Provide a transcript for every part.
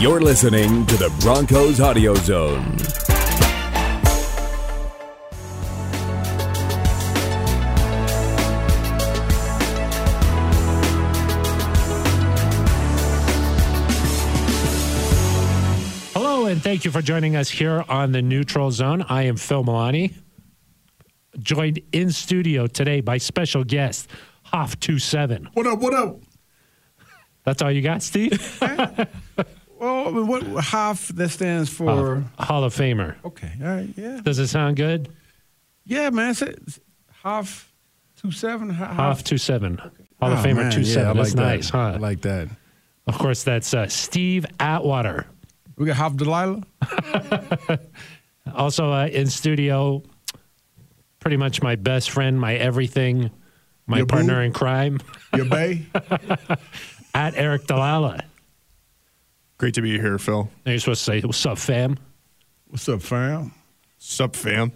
You're listening to the Broncos Audio Zone. Hello, and thank you for joining us here on the Neutral Zone. I am Phil Milani, joined in studio today by special guest Hoff27. What up? What up? That's all you got, Steve? Well, what half that stands for? Hall of Famer. Okay, all right, yeah, Does it sound good? yeah, man. It's, it's half two seven. Half, Hoff27. Hall of Oh, Famer man, 27. Yeah, I That's like that. nice, huh? I like that. of course, that's uh, Steve Atwater. We got half Delilah. Also uh, in studio, pretty much my best friend, my everything, my Your boo? partner in crime, Your bay. at Aric DiLalla. Great to be here, Phil. Now you're supposed to say, What's up, fam? What's up, fam? Sup, fam?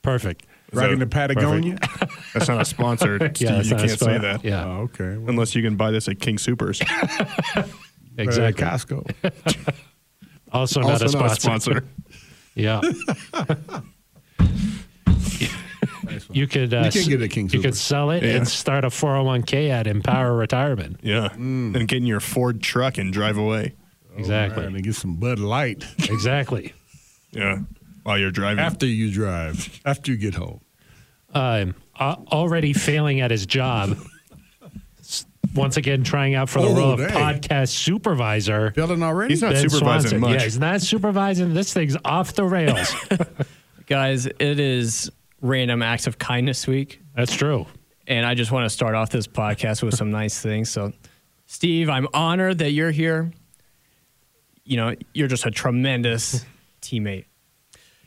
Perfect. Is Rocking the that- Patagonia. That's not a sponsor. Steve, that's you can't say that. Yeah, Oh, okay. Well, Unless you can buy this at King Soopers. exactly. Uh, Costco. Also not also a not a sponsor. sponsor. Yeah. you could uh, You can get it at King You could Soopers. sell it Yeah. and start a 401k at Empower Retirement. Yeah. And get in your Ford truck and drive away. Exactly. All right, and get some Bud Light Exactly. Yeah. While you're driving. after you drive. After you get home. Um, uh, already failing at his job. Once again, trying out for the Oh, role of dang. podcast supervisor. Feeling already? He's not Ben supervising Swanson. much. Yeah, he's not supervising. This thing's off the rails. Guys, it is random acts of kindness week. That's true. And I just want to start off this podcast with some nice things. So, Steve, I'm honored that you're here. You know, you're just a tremendous teammate.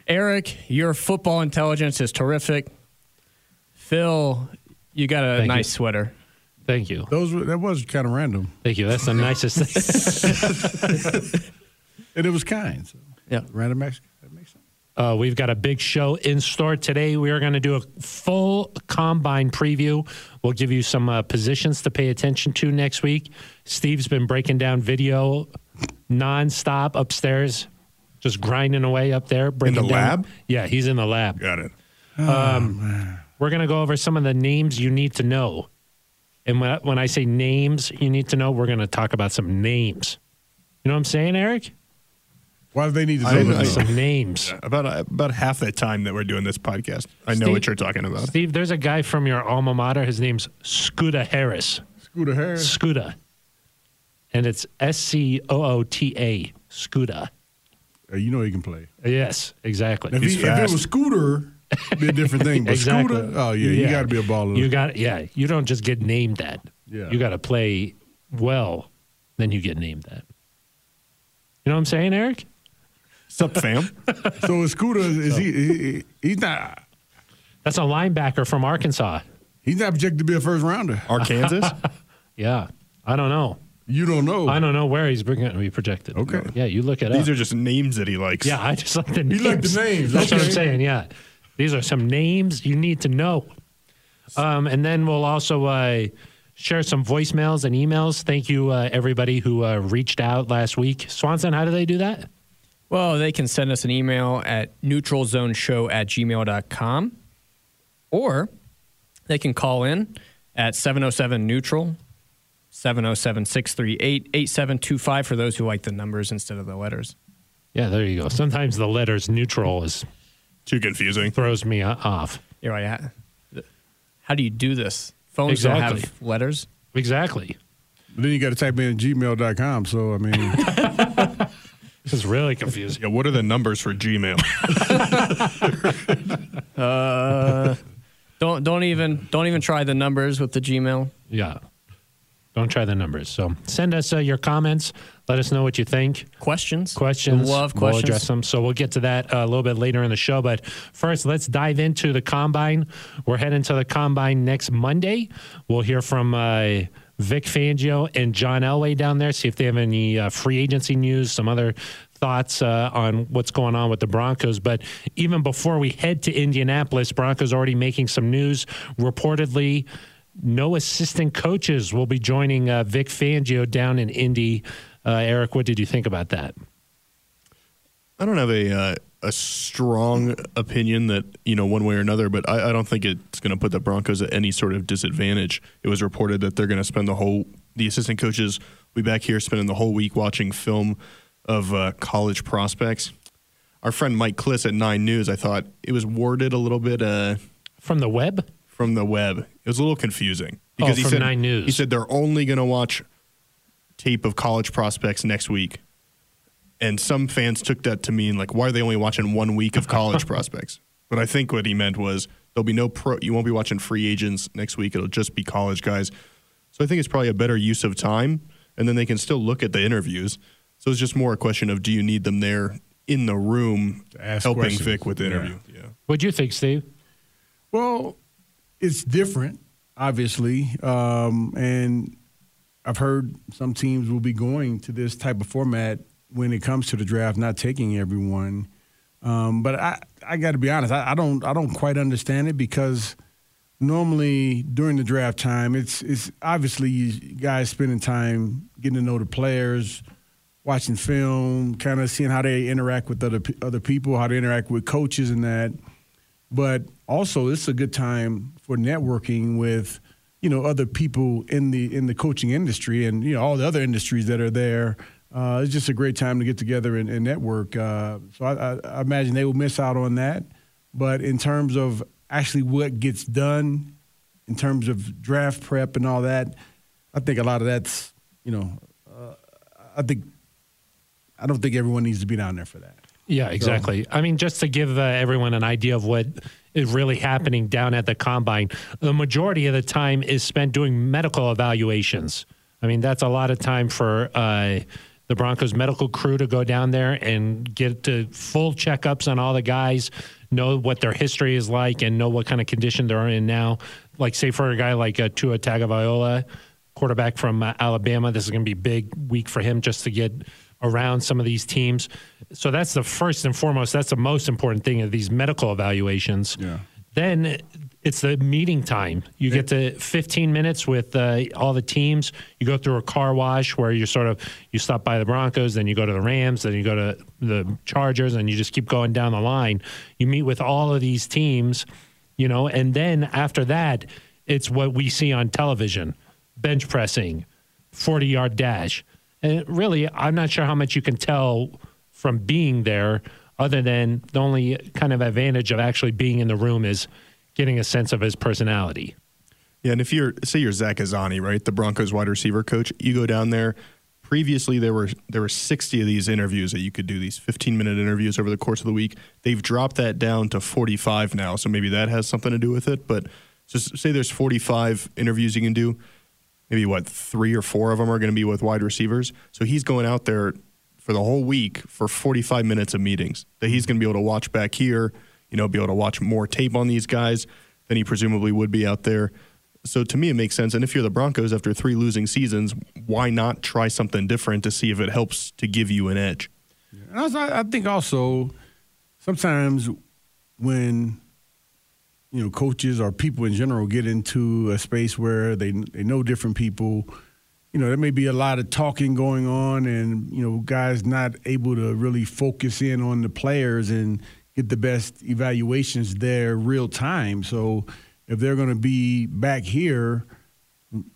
Aric, your football intelligence is terrific. Phil, you got a Thank you. nice sweater. Thank you. Those were, that was kind of random, Thank you. That's the nicest thing. and it was kind. So. Yeah. Random action. That makes sense. Uh, we've got a big show in store today. We are going to do a full combine preview. We'll give you some uh, positions to pay attention to next week. Steve's been breaking down video nonstop upstairs, just grinding away up there. Breaking the down- lab? Yeah, he's in the lab. Got it. Um, oh, we're going to go over some of the names you need to know. And when I, when I say names you need to know, we're going to talk about some names. You know what I'm saying, Aric? Why do they need to know I- that? Some names. About about half the time that we're doing this podcast, I know what you're talking about. Steve, there's a guy from your alma mater. His name's Scooter Harris. Scooter Harris. Scooter. And it's S C O O T A. Scooter. Uh, you know he can play. Yes, exactly. If, He's he, if it fast. was Scooter, it'd be a different thing. But exactly. Scooter, oh yeah, you got to be a baller. You got yeah. You don't just get named that. Yeah. You got to play well, then you get named that. You know what I'm saying, Aric? Sup, fam? so is Scooter is he, he? He's not. That's a linebacker from Arkansas. He's not projected to be a first rounder. Arkansas? Yeah. I don't know. You don't know. I don't know where he's going to be projected. Okay. Yeah, you look it These up. are just names that he likes. Yeah, I just like the You names. like the names, That's what I'm saying. Yeah, these are some names you need to know. Um, and then we'll also uh, share some voicemails and emails. Thank you, uh, everybody who uh, reached out last week. Swanson, how do they do that? Well, they can send us an email at neutralzoneshow at gmail.com or they can call in at 707 neutral 707 638 8725 for those who like the numbers instead of the letters. Yeah, there you go. Sometimes the letters neutral is Too confusing. throws me off. You're right. How- How do you do this? Phones don't have letters. Exactly. But then you got to type in gmail.com. So I mean, This is really confusing. Yeah, what are the numbers for Gmail? Uh, don't don't even don't even try the numbers with the Gmail. Yeah. Don't try the numbers. So send us uh, your comments. Let us know what you think. Questions. questions. Love questions. We'll address them. So we'll get to that uh, a little bit later in the show. But first, let's dive into the combine. We're heading to the combine next Monday. We'll hear from uh, Vic Fangio and John Elway down there. See if they have any uh, free agency news, some other thoughts uh, on what's going on with the Broncos. But even before we head to Indianapolis, Broncos already making some news. Reportedly, no assistant coaches will be joining uh, Vic Fangio down in Indy. Uh, Aric, what did you think about that? I don't have a uh, a strong opinion that you know one way or another, but I, I don't think it's going to put the Broncos at any sort of disadvantage. It was reported that they're going to spend the whole the assistant coaches will be back here spending the whole week watching film of uh, college prospects. Our friend Mike Klis at Nine News, I thought it was worded a little bit uh, From the web? From the web. It was a little confusing Oh, he from said Nine News. he said they're only going to watch tape of college prospects next week. And some fans took that to mean like, why are they only watching one week of college prospects? But I think what he meant was there'll be no pro. You won't be watching free agents next week. It'll just be college guys. So I think it's probably a better use of time, and then they can still look at the interviews. So it's just more a question of do you need them there in the room ask helping questions. Vic with the interview? Yeah. What do you think, Steve? Well, it's different, obviously, um, and I've heard some teams will be going to this type of format when it comes to the draft, not taking everyone. Um, but I, I got to be honest, I, I don't, I don't quite understand it because normally during the draft time, it's, it's obviously guys spending time getting to know the players, watching film, kind of seeing how they interact with other other people, how they interact with coaches, and that but also it's a good time for networking with you know other people in the in the coaching industry and you know all the other industries that are there. Uh, it's just a great time to get together and, and network. Uh, so I, I, I imagine they will miss out on that. But in terms of actually what gets done, in terms of draft prep and all that, I think a lot of that's you know, uh, I think I don't think everyone needs to be down there for that. Yeah, exactly. I mean, just to give uh, everyone an idea of what is really happening down at the combine, the majority of the time is spent doing medical evaluations. I mean, that's a lot of time for uh, the Broncos medical crew to go down there and get to full checkups on all the guys, know what their history is like, and know what kind of condition they're in now. Like, say, for a guy like uh, Tua Tagovailoa, quarterback from uh, Alabama, this is going to be big week for him just to get around some of these teams. So that's the first and foremost. That's the most important thing of these medical evaluations. Yeah. Then it's the meeting time. You get to 15 minutes with uh, all the teams. You go through a car wash where you sort of you stop by the Broncos, then you go to the Rams, then you go to the Chargers, and you just keep going down the line. You meet with all of these teams, you know, and then after that, it's what we see on television: bench pressing, 40 yard dash. And really, I'm not sure how much you can tell from being there, other than the only kind of advantage of actually being in the room is getting a sense of his personality. Yeah, and if you're say you're Zach Azzanni, right, the Broncos wide receiver coach, you go down there. Previously, there were there were 60 of these interviews that you could do these 15 minute interviews over the course of the week. They've dropped that down to 45 now, so maybe that has something to do with it. But just say there's 45 interviews you can do. Maybe what three or four of them are going to be with wide receivers. So he's going out there for the whole week for 45 minutes of meetings that he's going to be able to watch back here. You know, be able to watch more tape on these guys than he presumably would be out there. So to me, it makes sense. And if you're the Broncos after three losing seasons, why not try something different to see if it helps to give you an edge? And I I think also sometimes when you know coaches or people in general get into a space where they they know different people, you know there may be a lot of talking going on, and you know guys not able to really focus in on the players and get the best evaluations there real time. So if they're going to be back here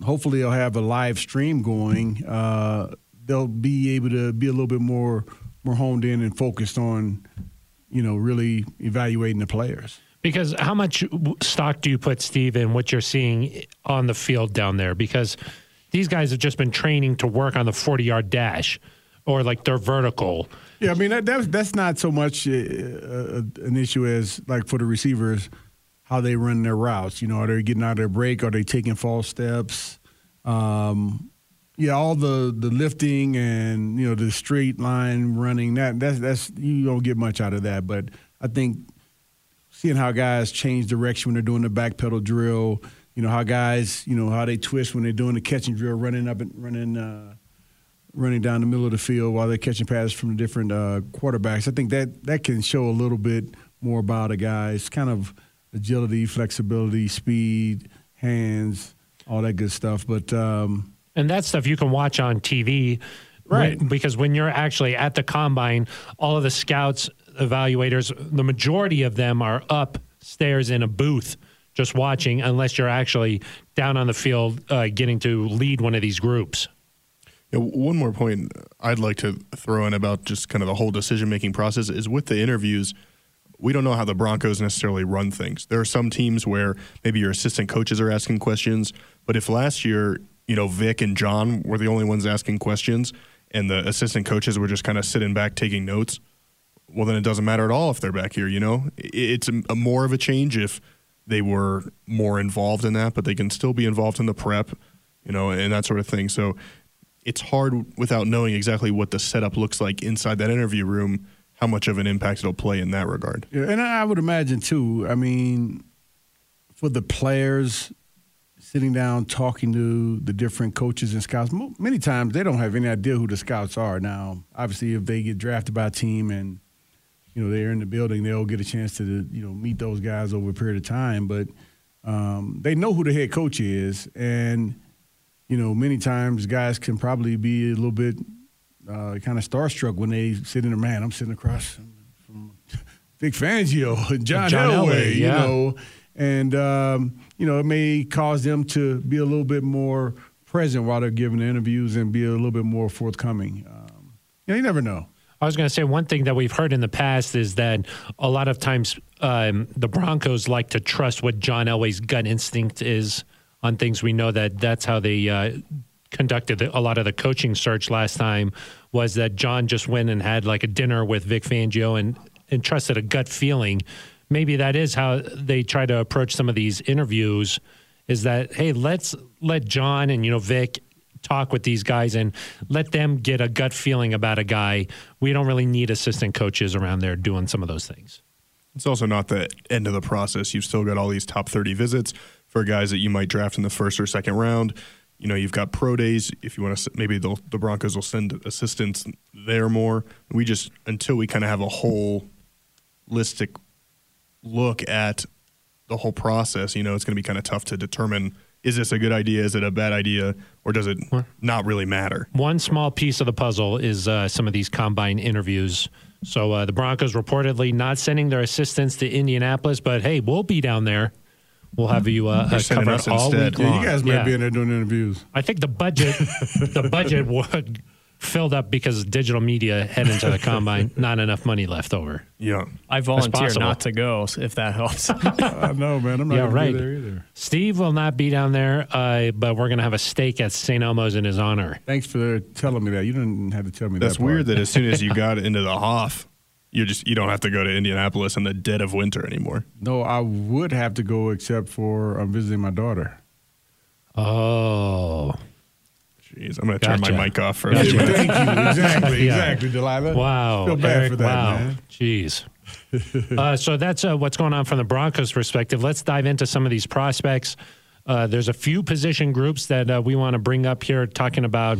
hopefully they'll have a live stream going. Uh, they'll be able to be a little bit more more honed in and focused on, you know, really evaluating the players. Because how much stock do you put, Steve, in what you're seeing on the field down there? Because these guys have just been training to work on the 40 yard dash or like their vertical. Yeah, I mean that, that's that's not so much uh, uh, an issue as like for the receivers how they run their routes. You know, are they getting out of their break? Are they taking false steps? Um, yeah, all the the lifting and you know the straight line running that that's that's you don't get much out of that. But I think seeing how guys change direction when they're doing the back pedal drill, you know how guys you know how they twist when they're doing the catching drill, running up and running. Uh, running down the middle of the field while they're catching passes from the different uh, quarterbacks. I think that that can show a little bit more about a guy's kind of agility, flexibility, speed, hands, all that good stuff. But um, And that stuff you can watch on TV. Right. When- because when you're actually at the combine, all of the scouts, evaluators, the majority of them are upstairs in a booth just watching, unless you're actually down on the field uh, getting to lead one of these groups. Yeah, one more point I'd like to throw in about just kind of the whole decision making process is with the interviews. We don't know how the Broncos necessarily run things. There are some teams where maybe your assistant coaches are asking questions, but if last year, you know, Vic and John were the only ones asking questions and the assistant coaches were just kind of sitting back taking notes, well, then it doesn't matter at all if they're back here, you know? It's a, a more of a change if they were more involved in that, but they can still be involved in the prep, you know, and that sort of thing. So it's hard without knowing exactly what the setup looks like inside that interview room, how much of an impact it'll play in that regard. Yeah, and I would imagine too. I mean, for the players sitting down talking to the different coaches and scouts, many times they don't have any idea who the scouts are. Now, obviously, if they get drafted by a team and you know they're in the building, they'll get a chance to you know meet those guys over a period of time. But um, they know who the head coach is, and you know many times guys can probably be a little bit uh, kind of starstruck when they sit in the man. I'm sitting across from Vic Fangio and John, John Elway, Elway, you know, and um, you know it may cause them to be a little bit more present while they're giving the interviews and be a little bit more forthcoming. Um, you, know, you never know. I was going to say one thing that we've heard in the past is that a lot of times um, the Broncos like to trust what John Elway's gut instinct is on things. We know that that's how they uh, conducted a lot of the coaching search last time. Was that John just went and had like a dinner with Vic Fangio and and trusted a gut feeling. Maybe that is how they try to approach some of these interviews. Is that hey, let's let John and you know Vic talk with these guys and let them get a gut feeling about a guy. We don't really need assistant coaches around there doing some of those things. It's also not the end of the process. You've still got all these top 30 visits for guys that you might draft in the first or second round. You know, you've got pro days. If you want to, maybe the Broncos will send assistants there more. We just, until we kind of have a holistic look at the whole process, you know, it's going to be kind of tough to determine is this a good idea? Is it a bad idea? Or does it not really matter? One small piece of the puzzle is uh, some of these combine interviews. So uh, the Broncos reportedly not sending their assistants to Indianapolis, but hey, we'll be down there. We'll have you uh, uh, covered all instead. week Yeah, long. you guys might Yeah. be in there doing interviews. I think the budget, the budget would filled up because digital media head into the combine. Not enough money left over. Yeah. I volunteer not to go if that helps. I know, man. I'm not Yeah, gonna right. be there either. Steve will not be down there, uh, but we're going to have a steak at St. Elmo's in his honor. Thanks for telling me that. You didn't have to tell me That's that. part. weird that as soon as you got into the Hoff, you just you don't have to go to Indianapolis in the dead of winter anymore. No, I would have to go except for I'm visiting my daughter. Oh, Jeez, I'm going to turn Gotcha. my mic off for a Gotcha. few minutes. Thank you. Exactly. Yeah. Exactly, Delilah. wow. Feel bad Aric, for that, wow. man. Jeez. uh, so that's uh, what's going on from the Broncos' perspective. Let's dive into some of these prospects. Uh, there's a few position groups that uh, we want to bring up here, talking about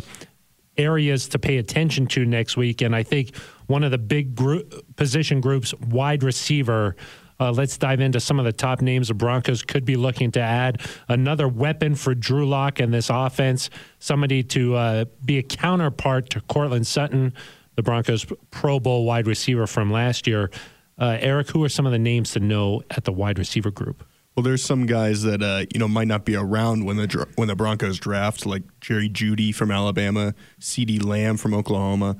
areas to pay attention to next week. And I think one of the big group, position groups, wide receiver. Uh, let's dive into some of the top names the Broncos could be looking to add. Another weapon for Drew Lock in this offense, somebody to uh, be a counterpart to Courtland Sutton, the Broncos Pro Bowl wide receiver from last year. Uh, Aric, who are some of the names to know at the wide receiver group? Well, there's some guys that uh, you know might not be around when the when the Broncos draft, like Jerry Jeudy from Alabama, CeeDee Lamb from Oklahoma.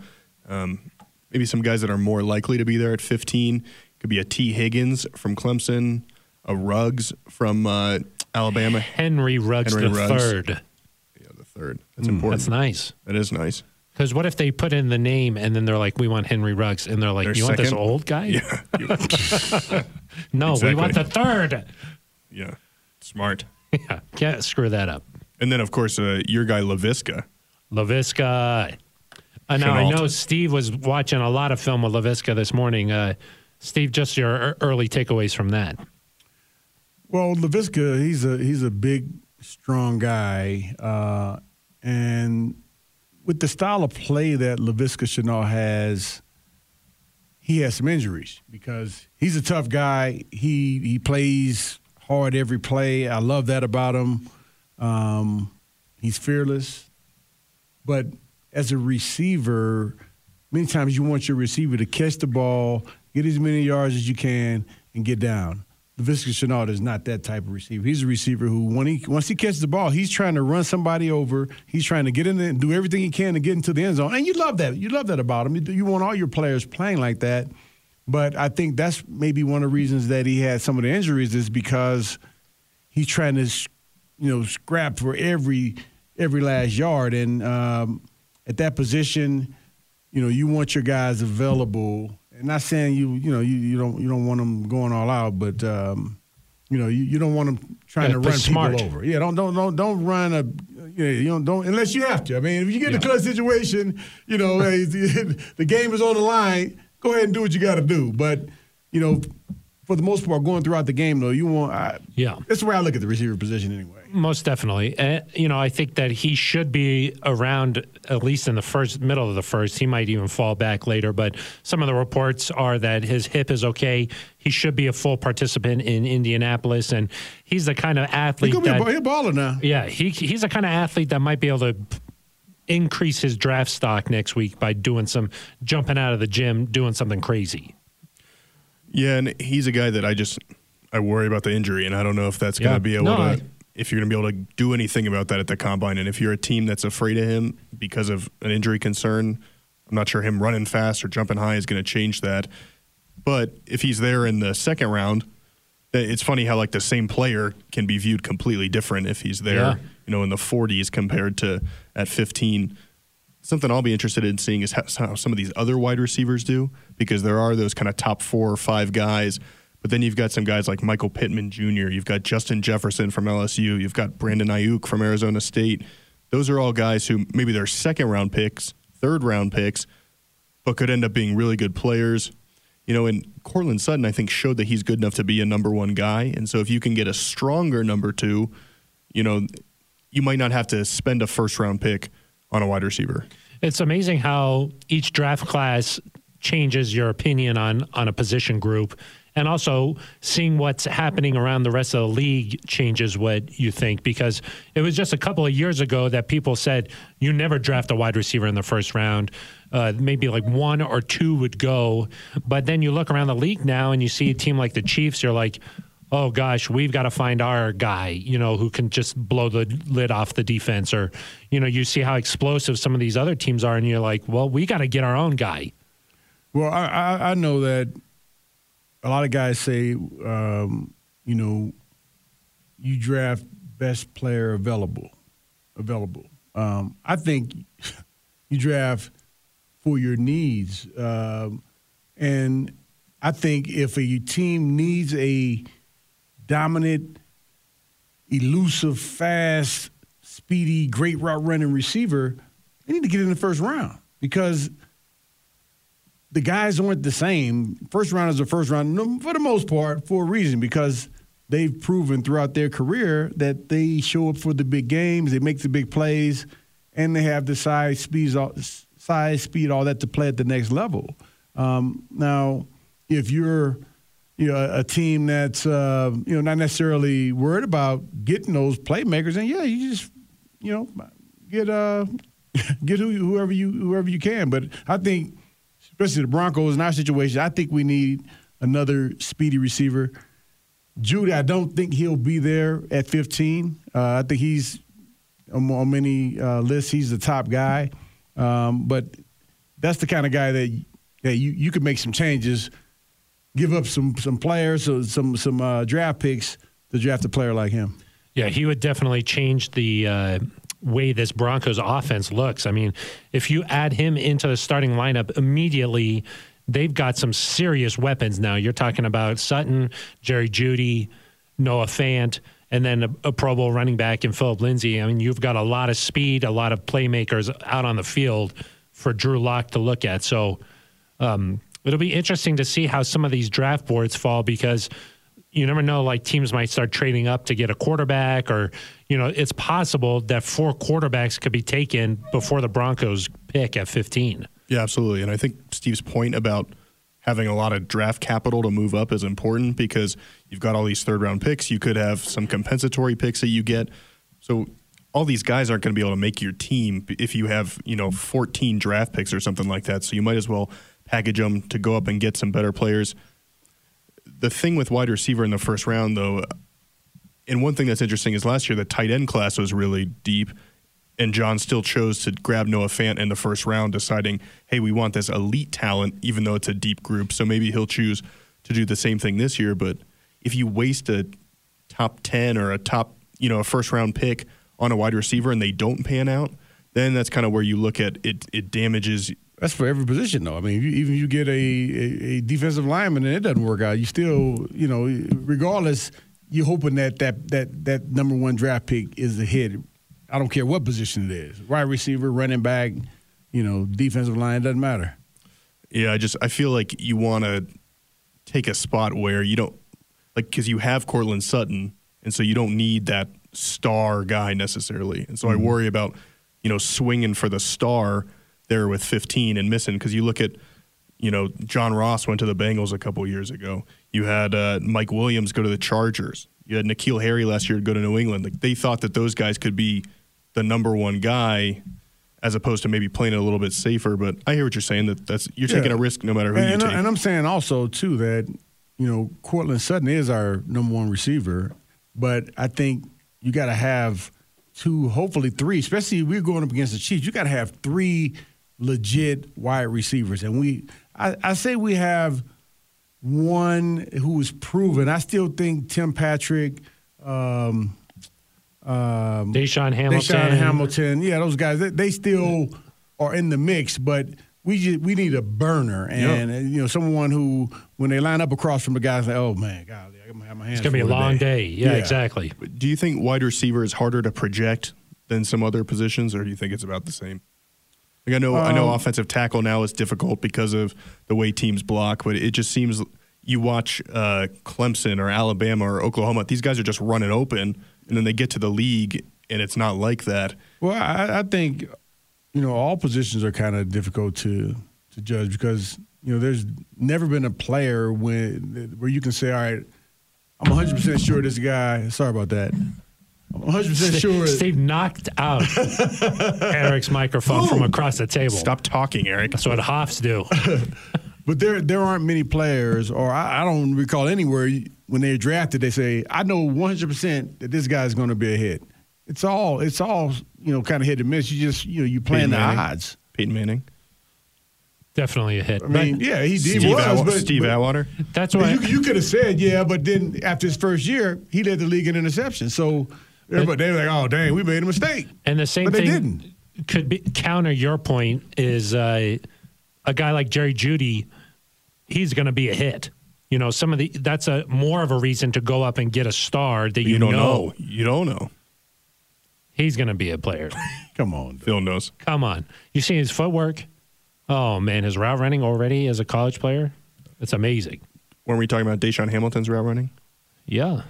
Um, maybe some guys that are more likely to be there at 15 could be a Tee Higgins from Clemson, a Ruggs from uh, Alabama. Henry Ruggs Henry the Ruggs. third. Yeah, the third. That's important. That's nice. That is nice. Because what if they put in the name and then they're like, "We want Henry Ruggs," and they're like, Their "You want this old guy?" Yeah, No, we want the third. yeah, smart. Yeah, can't screw that up. And then of course uh, your guy Laviska. Laviska. Uh, now I know Steve was watching a lot of film with Laviska this morning. Uh, Steve, just your early takeaways from that. Well, Laviska, he's a he's a big, strong guy, uh, and with the style of play that Laviska Shenault has, he has some injuries because he's a tough guy. He he plays hard every play. I love that about him. Um, he's fearless, but as a receiver, many times you want your receiver to catch the ball, get as many yards as you can, and get down. Laviska Shenault is not that type of receiver. He's a receiver who, when he once he catches the ball, he's trying to run somebody over. He's trying to get in there and do everything he can to get into the end zone. And you love that. You love that about him. You, want all your players playing like that. But I think that's maybe one of the reasons that he had some of the injuries is because he's trying to, you know, scrap for every every last yard. And um, at that position, you know, you want your guys available not saying you you know you, you don't you don't want them going all out, but um, you know you, you don't want them trying Yeah, to run smart. people over. Yeah, don't don't don't don't run a you know, you don't, don't unless you have to. I mean, if you get in a Yeah. close situation, you know the game is on the line. Go ahead and do what you got to do. But you know, for the most part, going throughout the game though, you want. I, Yeah. that's the way I look at the receiver position anyway. Most definitely. Uh, you know, I think that he should be around at least in the first middle of the first. He might even fall back later, but some of the reports are that his hip is okay. He should be a full participant in Indianapolis, and he's the kind of athlete. He athlete could be a, that ball- a baller now. yeah, he he's the kind of athlete that might be able to increase his draft stock next week by doing some jumping out of the gym, doing something crazy. Yeah, and he's a guy that I just I worry about the injury, and I don't know if that's going to be able No, to I- if you're going to be able to do anything about that at the combine. And if you're a team that's afraid of him because of an injury concern, I'm not sure him running fast or jumping high is going to change that. But if he's there in the second round, eh, it's funny how like the same player can be viewed completely different if he's there, Yeah. you know, in the 40s compared to at 15 something I'll be interested in seeing is how, how some of these other wide receivers do because there are those kind of top four or five guys. But then you've got some guys like Michael Pittman Jr., you've got Justin Jefferson from LSU, you've got Brandon Aiyuk from Arizona State. Those are all guys who maybe they're second round picks, third round picks, but could end up being really good players. You know, and Courtland Sutton, I think, showed that he's good enough to be a number one guy. And so if you can get a stronger number two, you know, you might not have to spend a first round pick on a wide receiver. It's amazing how each draft class changes your opinion on on a position group and also seeing what's happening around the rest of the league changes what you think because it was just a couple of years ago that people said you never draft a wide receiver in the first round uh, maybe like one or two would go but then you look around the league now and you see a team like the chiefs you're like oh gosh, we've got to find our guy, you know, who can just blow the lid off the defense. Or, you know, you see how explosive some of these other teams are, and you're like, well, we got to get our own guy. Well, I, I, I know that a lot of guys say, um, you know, you draft best player available. Available. Um, I think you draft for your needs, um, and I think if a team needs a dominant, elusive, fast, speedy, great route running receiver, they need to get in the first round because the guys aren't the same. First round is a first round for the most part for a reason because they've proven throughout their career that they show up for the big games, they make the big plays, and they have the size, speed, size, speed, all that to play at the next level. Um, now, if you're you know, a team that's uh, you know not necessarily worried about getting those playmakers, and yeah, you just you know get uh get who, whoever you whoever you can. But I think, especially the Broncos in our situation, I think we need another speedy receiver. Jeudy, I don't think he'll be there at 15. Uh, I think he's on, many uh, lists. He's the top guy, um, but that's the kind of guy that that you you could make some changes, give up some some players, so some some uh, draft picks to draft a player like him. Yeah, he would definitely change the uh, way this Broncos offense looks. I mean, if you add him into the starting lineup immediately, they've got some serious weapons now. You're talking about Sutton, Jerry Jeudy, Noah Fant, and then a, a Pro Bowl running back in Phillip Lindsay. I mean, you've got a lot of speed, a lot of playmakers out on the field for Drew Lock to look at. So um, it'll be interesting to see how some of these draft boards fall because you never know like teams might start trading up to get a quarterback or you know it's possible that four quarterbacks could be taken before the broncos pick at 15 Yeah, absolutely. And I think Steve's point about having a lot of draft capital to move up is important because you've got all these third round picks. You could have some compensatory picks that you get. So all these guys aren't going to be able to make your team if you have you know 14 draft picks or something like that. So you might as well package them to go up and get some better players. The thing with wide receiver in the first round, though, and one thing that's interesting is last year the tight end class was really deep, and John still chose to grab Noah Fant in the first round, deciding, hey, we want this elite talent, even though it's a deep group. So maybe he'll choose to do the same thing this year. But if you waste a top 10 or a top, you know, a first round pick on a wide receiver and they don't pan out, then that's kind of where you look at it. It damages. That's for every position, though. I mean, you, even you get a, a, a defensive lineman and it doesn't work out, you still, you know, regardless, you're hoping that that that that number one draft pick is a hit. I don't care what position it is, wide receiver, running back, you know, defensive line, it doesn't matter. Yeah, I just I feel like you want to take a spot where you don't like because you have Courtland Sutton, and so you don't need that star guy necessarily. And so mm-hmm. I worry about you know swinging for the star there with 15 and missing because you look at you know John Ross went to the Bengals a couple years ago. You had uh, Mike Williams go to the Chargers. You had N'Keal Harry last year go to New England. Like they thought that those guys could be the number one guy as opposed to maybe playing it a little bit safer. But I hear what you're saying that that's you're yeah. taking a risk no matter who and, you take. And I'm saying also too that you know Courtland Sutton is our number one receiver, but I think you got to have two, hopefully three, especially if we're going up against the Chiefs. You got to have three legit wide receivers, and we I, I say we have one who is proven. I still think Tim Patrick. Um, um, DaeSean Hamilton. DaeSean Hamilton. Yeah, those guys. They, they, still are in the mix, but we just, we need a burner and, yep. you know someone who when they line up across from the guys like, oh man, God, I got my hands. It's gonna be a long day. Yeah, yeah, exactly. Do you think wide receiver is harder to project than some other positions, or do you think it's about the same? Like I know, um, I know, offensive tackle now is difficult because of the way teams block, but it just seems you watch uh, Clemson or Alabama or Oklahoma; these guys are just running open and then they get to the league and it's not like that. Well, I, I think you know all positions are kind of difficult to to judge because you know there's never been a player when where you can say, all right, I'm 100 percent sure this guy. Sorry about that. I'm 100 percent sure. Steve knocked out Aric's microphone Ooh. from across the table. Stop talking, Aric. That's what Hoffs do. but there there aren't many players, or I, I don't recall anywhere when they're drafted, they say, "I know 100 percent that this guy's going to be a hit." It's all it's all you know, kind of hit and miss. You just you know you playing the odds. Peyton Manning. Definitely a hit. I mean, but yeah, he, he Steve was. Atw- but, Steve but, Atwater. That's why you, you could have said yeah, but then after his first year, he led the league in interceptions. So everybody they were like, "Oh, dang, we made a mistake." And the same but thing didn't. could be counter your point is uh, a guy like Jerry Jeudy, He's going to be a hit. You know, some of the that's a more of a reason to go up and get a star that you, you don't know. know. You don't know. He's going to be a player. Come on, Phil knows. Come on, you see his footwork. Oh man, his route running already as a college player, it's amazing. Weren't we talking about DaeSean Hamilton's route running? Yeah, it's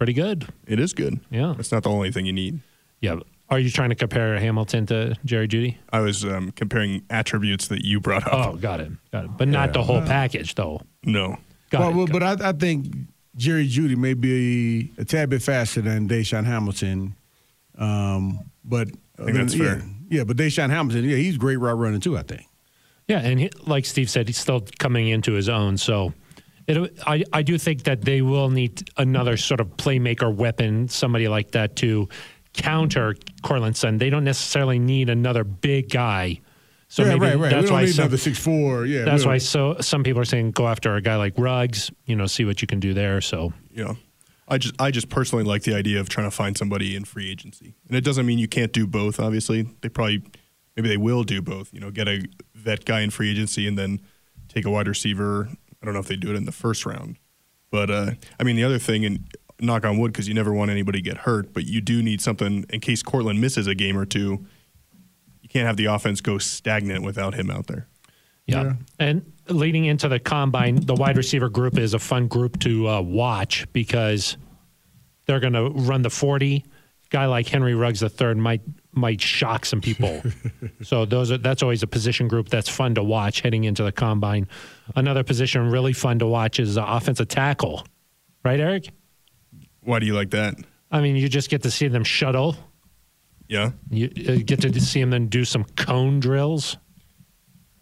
pretty good. It is good. Yeah, it's not the only thing you need. Yeah, are you trying to compare Hamilton to Jerry Jeudy? I was um, comparing attributes that you brought up. Oh, got it, got it. But yeah. not the whole package, though. No. Got well, it, well but I, I, think Jerry Jeudy may be a, a tad bit faster than DaeSean Hamilton. Um, but I think that's yeah, fair. Yeah, but DaeSean Hamilton, yeah, he's great route running too. I think. Yeah, and he, like Steve said, he's still coming into his own. So. It, I, I do think that they will need another sort of playmaker weapon, somebody like that to counter Courtland Sutton. They don't necessarily need another big guy. So yeah, maybe right, right. That's we don't why need some, another six four. Yeah, that's why so some people are saying go after a guy like Ruggs. You know, see what you can do there. So yeah, I just I just personally like the idea of trying to find somebody in free agency, and it doesn't mean you can't do both. Obviously, they probably maybe they will do both. You know, get a vet guy in free agency and then take a wide receiver. I don't know if they do it in the first round, but uh, I mean the other thing, and knock on wood because you never want anybody to get hurt, but you do need something in case Courtland misses a game or two. You can't have the offense go stagnant without him out there. Yeah. yeah. And leading into the combine, the wide receiver group is a fun group to uh, watch because they're going to run the 40. Guy like Henry Ruggs III might might shock some people. so those are that's always a position group that's fun to watch heading into the combine. Another position really fun to watch is uh, offensive tackle. Right, Aric? Why do you like that? I mean, you just get to see them shuttle Yeah. You uh, get to see them then do some cone drills.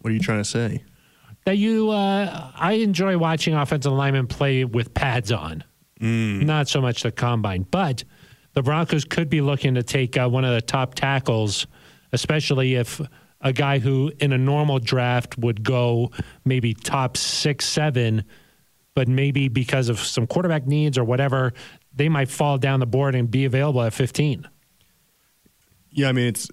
What are you trying to say? That you, uh, I enjoy watching offensive linemen play with pads on. Not so much the combine, but the Broncos could be looking to take uh, one of the top tackles, especially if a guy who in a normal draft would go maybe top six, seven, but maybe because of some quarterback needs or whatever, they might fall down the board and be available at 15. Yeah, I mean, it's.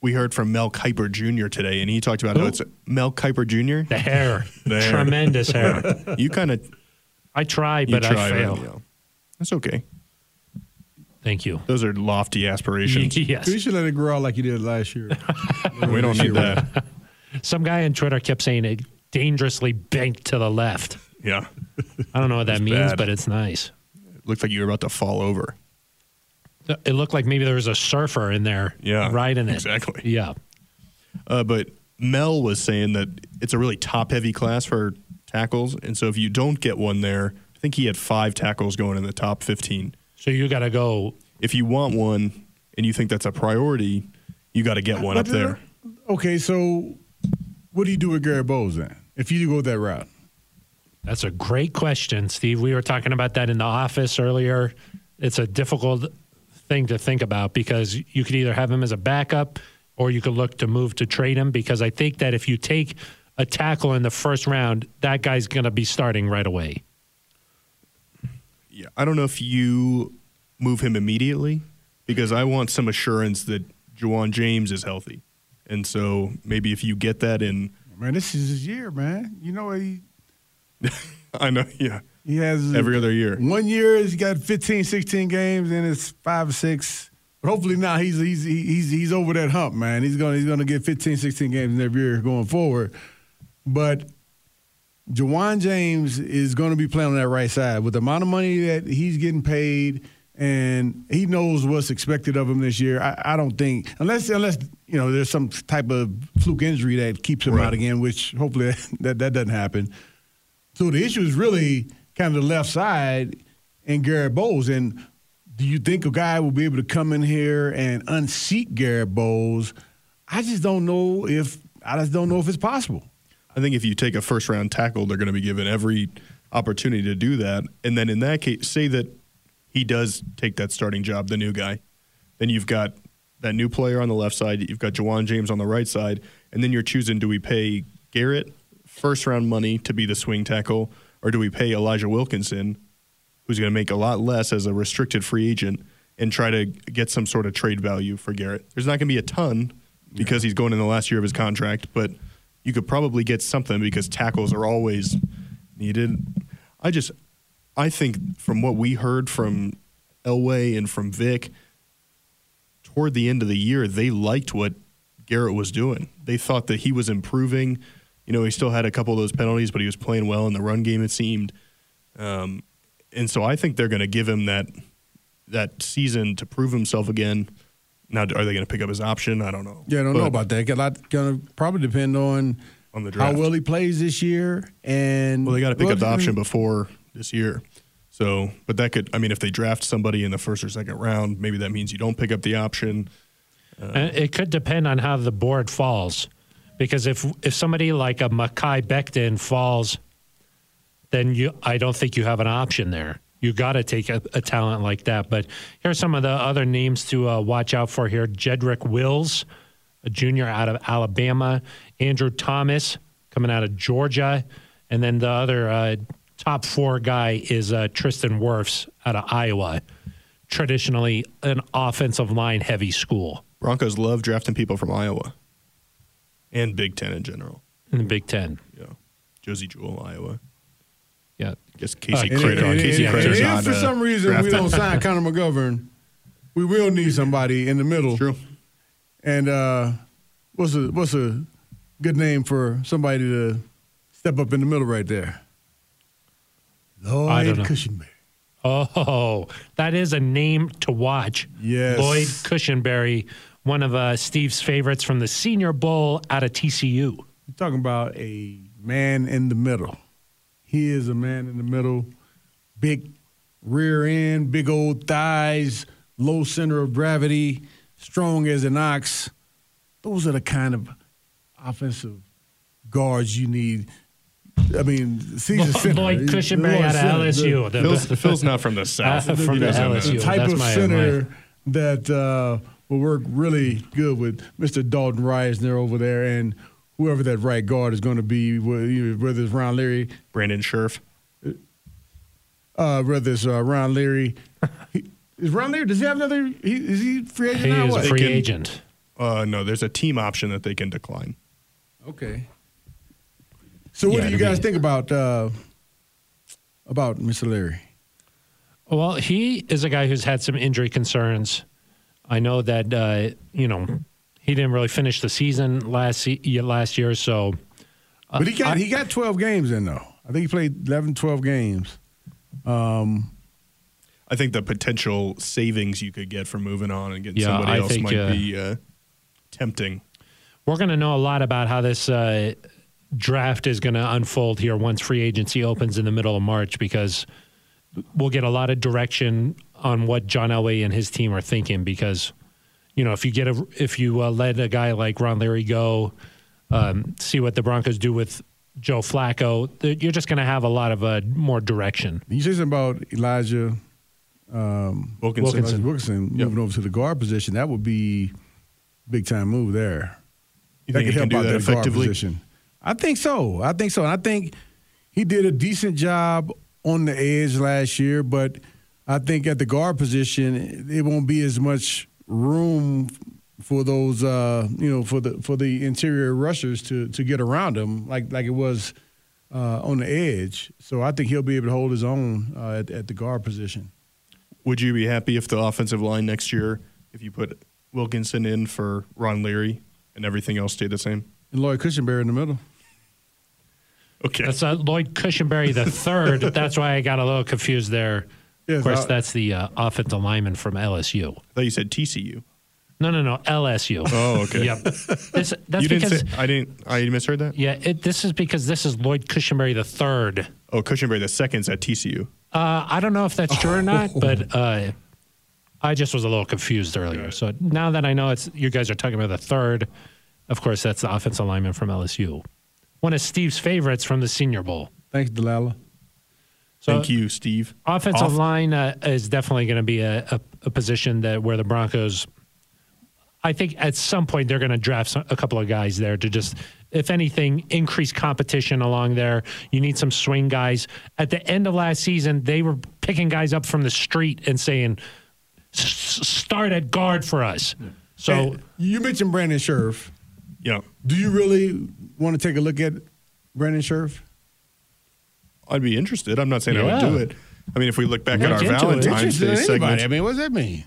We heard from Mel Kiper Jr. today, and he talked about how it's Mel Kiper Jr. The hair, The hair. tremendous hair. You kind of I try, but try, I fail. you know. That's okay. Thank you. Those are lofty aspirations. yes. You should let it grow out like you did last year. we don't need that. Some guy on Twitter kept saying it dangerously banked to the left. Yeah, I don't know what that means, bad. but it's nice. it looked like you were about to fall over. It looked like maybe there was a surfer in there, Yeah, right in it. exactly. Yeah. Uh, but Mel was saying that it's a really top heavy class for tackles. And so if you don't get one there, I think he had five tackles going in the top 15. So you got to go. If you want one and you think that's a priority, you got to get one up there. Okay, so what do you do with Garett Bolles then? If you go that route, That's a great question, Steve. We were talking about that in the office earlier. It's a difficult thing to think about because you could either have him as a backup or you could look to move to trade him because I think that if you take a tackle in the first round, that guy's going to be starting right away. Yeah, I don't know if you move him immediately because I want some assurance that Ja'Wuan James is healthy. And so maybe if you get that in, man, this is his year, man. You know he I know, yeah, he has every other year. One year he's got 15, 16 games, and it's five or six. But hopefully now he's he's he's he's over that hump, man. He's gonna he's gonna get 15, 16 games every year going forward. But Ja'Wuan James is going to be playing on that right side with the amount of money that he's getting paid, and he knows what's expected of him this year. I, I don't think unless unless you know there's some type of fluke injury that keeps him Right. out again, which hopefully that that doesn't happen. So the issue is really kind of the left side and Garett Bolles. And do you think a guy will be able to come in here and unseat Garett Bolles? I just don't know if I just don't know if it's possible. I think if you take a first round tackle, they're going to be given every opportunity to do that. And then in that case, say that he does take that starting job, the new guy. Then you've got that new player on the left side. You've got Ja'Wuan James on the right side. And then you're choosing do we pay Garett first round money to be the swing tackle, or do we pay Elijah Wilkinson, who's going to make a lot less as a restricted free agent, and try to get some sort of trade value for Garett? There's not going to be a ton because he's going in the last year of his contract, but you could probably get something because tackles are always needed. I just, I think from what we heard from Elway and from Vic, toward the end of the year, they liked what Garett was doing. They thought that he was improving. You know, he still had a couple of those penalties, but he was playing well in the run game. It seemed, um, and so I think they're going to give him that that season to prove himself again. Now, are they going to pick up his option? I don't know. Yeah, I don't know about that. A lot going to probably depend on on the how well he plays this year. And Well, they got to pick up the option before this year. So, but that could, I mean, if they draft somebody in the first or second round, maybe that means you don't pick up the option. Uh, and it could depend on how the board falls. Because if if somebody like a Mekhi Becton falls, then you I don't think you have an option there. You got to take a, a talent like that. But here's some of the other names to uh, watch out for here: Jedrick Wills, a junior out of Alabama; Andrew Thomas coming out of Georgia, and then the other uh, top four guy is uh, Tristan Wirfs out of Iowa. Traditionally, an offensive line heavy school Broncos love drafting people from Iowa and Big Ten in general. in the Big Ten. Yeah. Josey Jewell, Iowa. Yeah. Guess Casey Uh, And, Kreiter. and- Casey and- Kreiter's and not if for uh, some reason we don't sign Connor McGovern, we will need somebody in the middle. True. And uh, what's a what's a good name for somebody to step up in the middle right there? Lloyd I. Cushenberry. Oh, that is a name to watch. Yes. Lloyd Cushenberry, one of uh, Steve's favorites from the Senior Bowl out of TCU. You're talking about a man in the middle. He is a man in the middle, big rear end, big old thighs, low center of gravity, strong as an ox, those are the kind of offensive guards you need. I mean, Caesar Center, Lloyd Cushenberry out of Center, LSU. the- The, Phil's, Phil's not from the south. Uh, from He the doesn't. LSU. the type That's of my- center my- that uh, will work really good with Mr. Dalton Risner over there and whoever that right guard is going to be, wh- whether it's Ron Leary, Brandon Scherff. uh, whether it's uh, Ron Leary. He, is Ron Leary? Does he have another? He, is he free agent he now? is a free can- agent. Uh, no, there's a team option that they can decline. Okay. So what Yeah, do you guys be- think about uh, about Mr. Leary? Well, he is a guy who's had some injury concerns. I know that uh, you know he didn't really finish the season last se- ye- last year, so But he got he got 12 games in though. I think he played 11, 12 games. Um, I think the potential savings you could get from moving on and getting Yeah, somebody I else think, might uh, be uh, tempting. we're going to know a lot about how this uh, draft is going to unfold here once free agency opens in the middle of March because we'll get a lot of direction on what John Elway and his team are thinking because you know if you get a if you uh, let a guy like Ron Leary go um, see what the Broncos do with Joe Flacco you're just going to have a lot of uh, more direction you say something about Elijah Wilkinson. Wilkinson. Elijah Wilkinson moving over to the guard position. That would be big time move there. You that could he can help do out that that guard position. I think so. I think so. And I think he did a decent job on the edge last year, but I think at the guard position, it won't be as much room for those, uh, you know, for the for the interior rushers to to get around him like like it was uh, on the edge. So I think he'll be able to hold his own uh, at, at the guard position. Would you be happy if the offensive line next year, if you put Wilkinson in for Ron Leary and everything else stayed the same? And Lloyd Cushenberry in the middle. Okay. that's uh, Lloyd Cushenberry the third that's why I got a little confused there Yes, of course I- that's the uh, offensive lineman from LSU I thought you said TCU. no no no LSU Oh, okay. Yep. This, that's you didn't because say, I didn't. I misheard that. yeah, it, this is because this is Lloyd Cushenberry the third. Oh, Cushenberry the second's at TCU. Uh, I don't know if that's true or not, but uh, I just was a little confused earlier. So now that I know it's you guys are talking about the third, of course that's the offensive lineman from LSU, one of Steve's favorites from the Senior Bowl. Thanks, DiLalla. So Thank you, Steve. Offensive Off- line uh, is definitely going to be a, a, a position that where the Broncos. I think at some point they're going to draft some, a couple of guys there to just, if anything, increase competition along there. You need some swing guys. At the end of last season, they were picking guys up from the street and saying, "Start at guard for us." So And you mentioned Brandon Scherff. Yeah, Do you really want to take a look at Brandon Scherff? I'd be interested. I'm not saying I would do it. I mean, if we look back Look at our. Valentine's Day segment. I mean, what does that mean?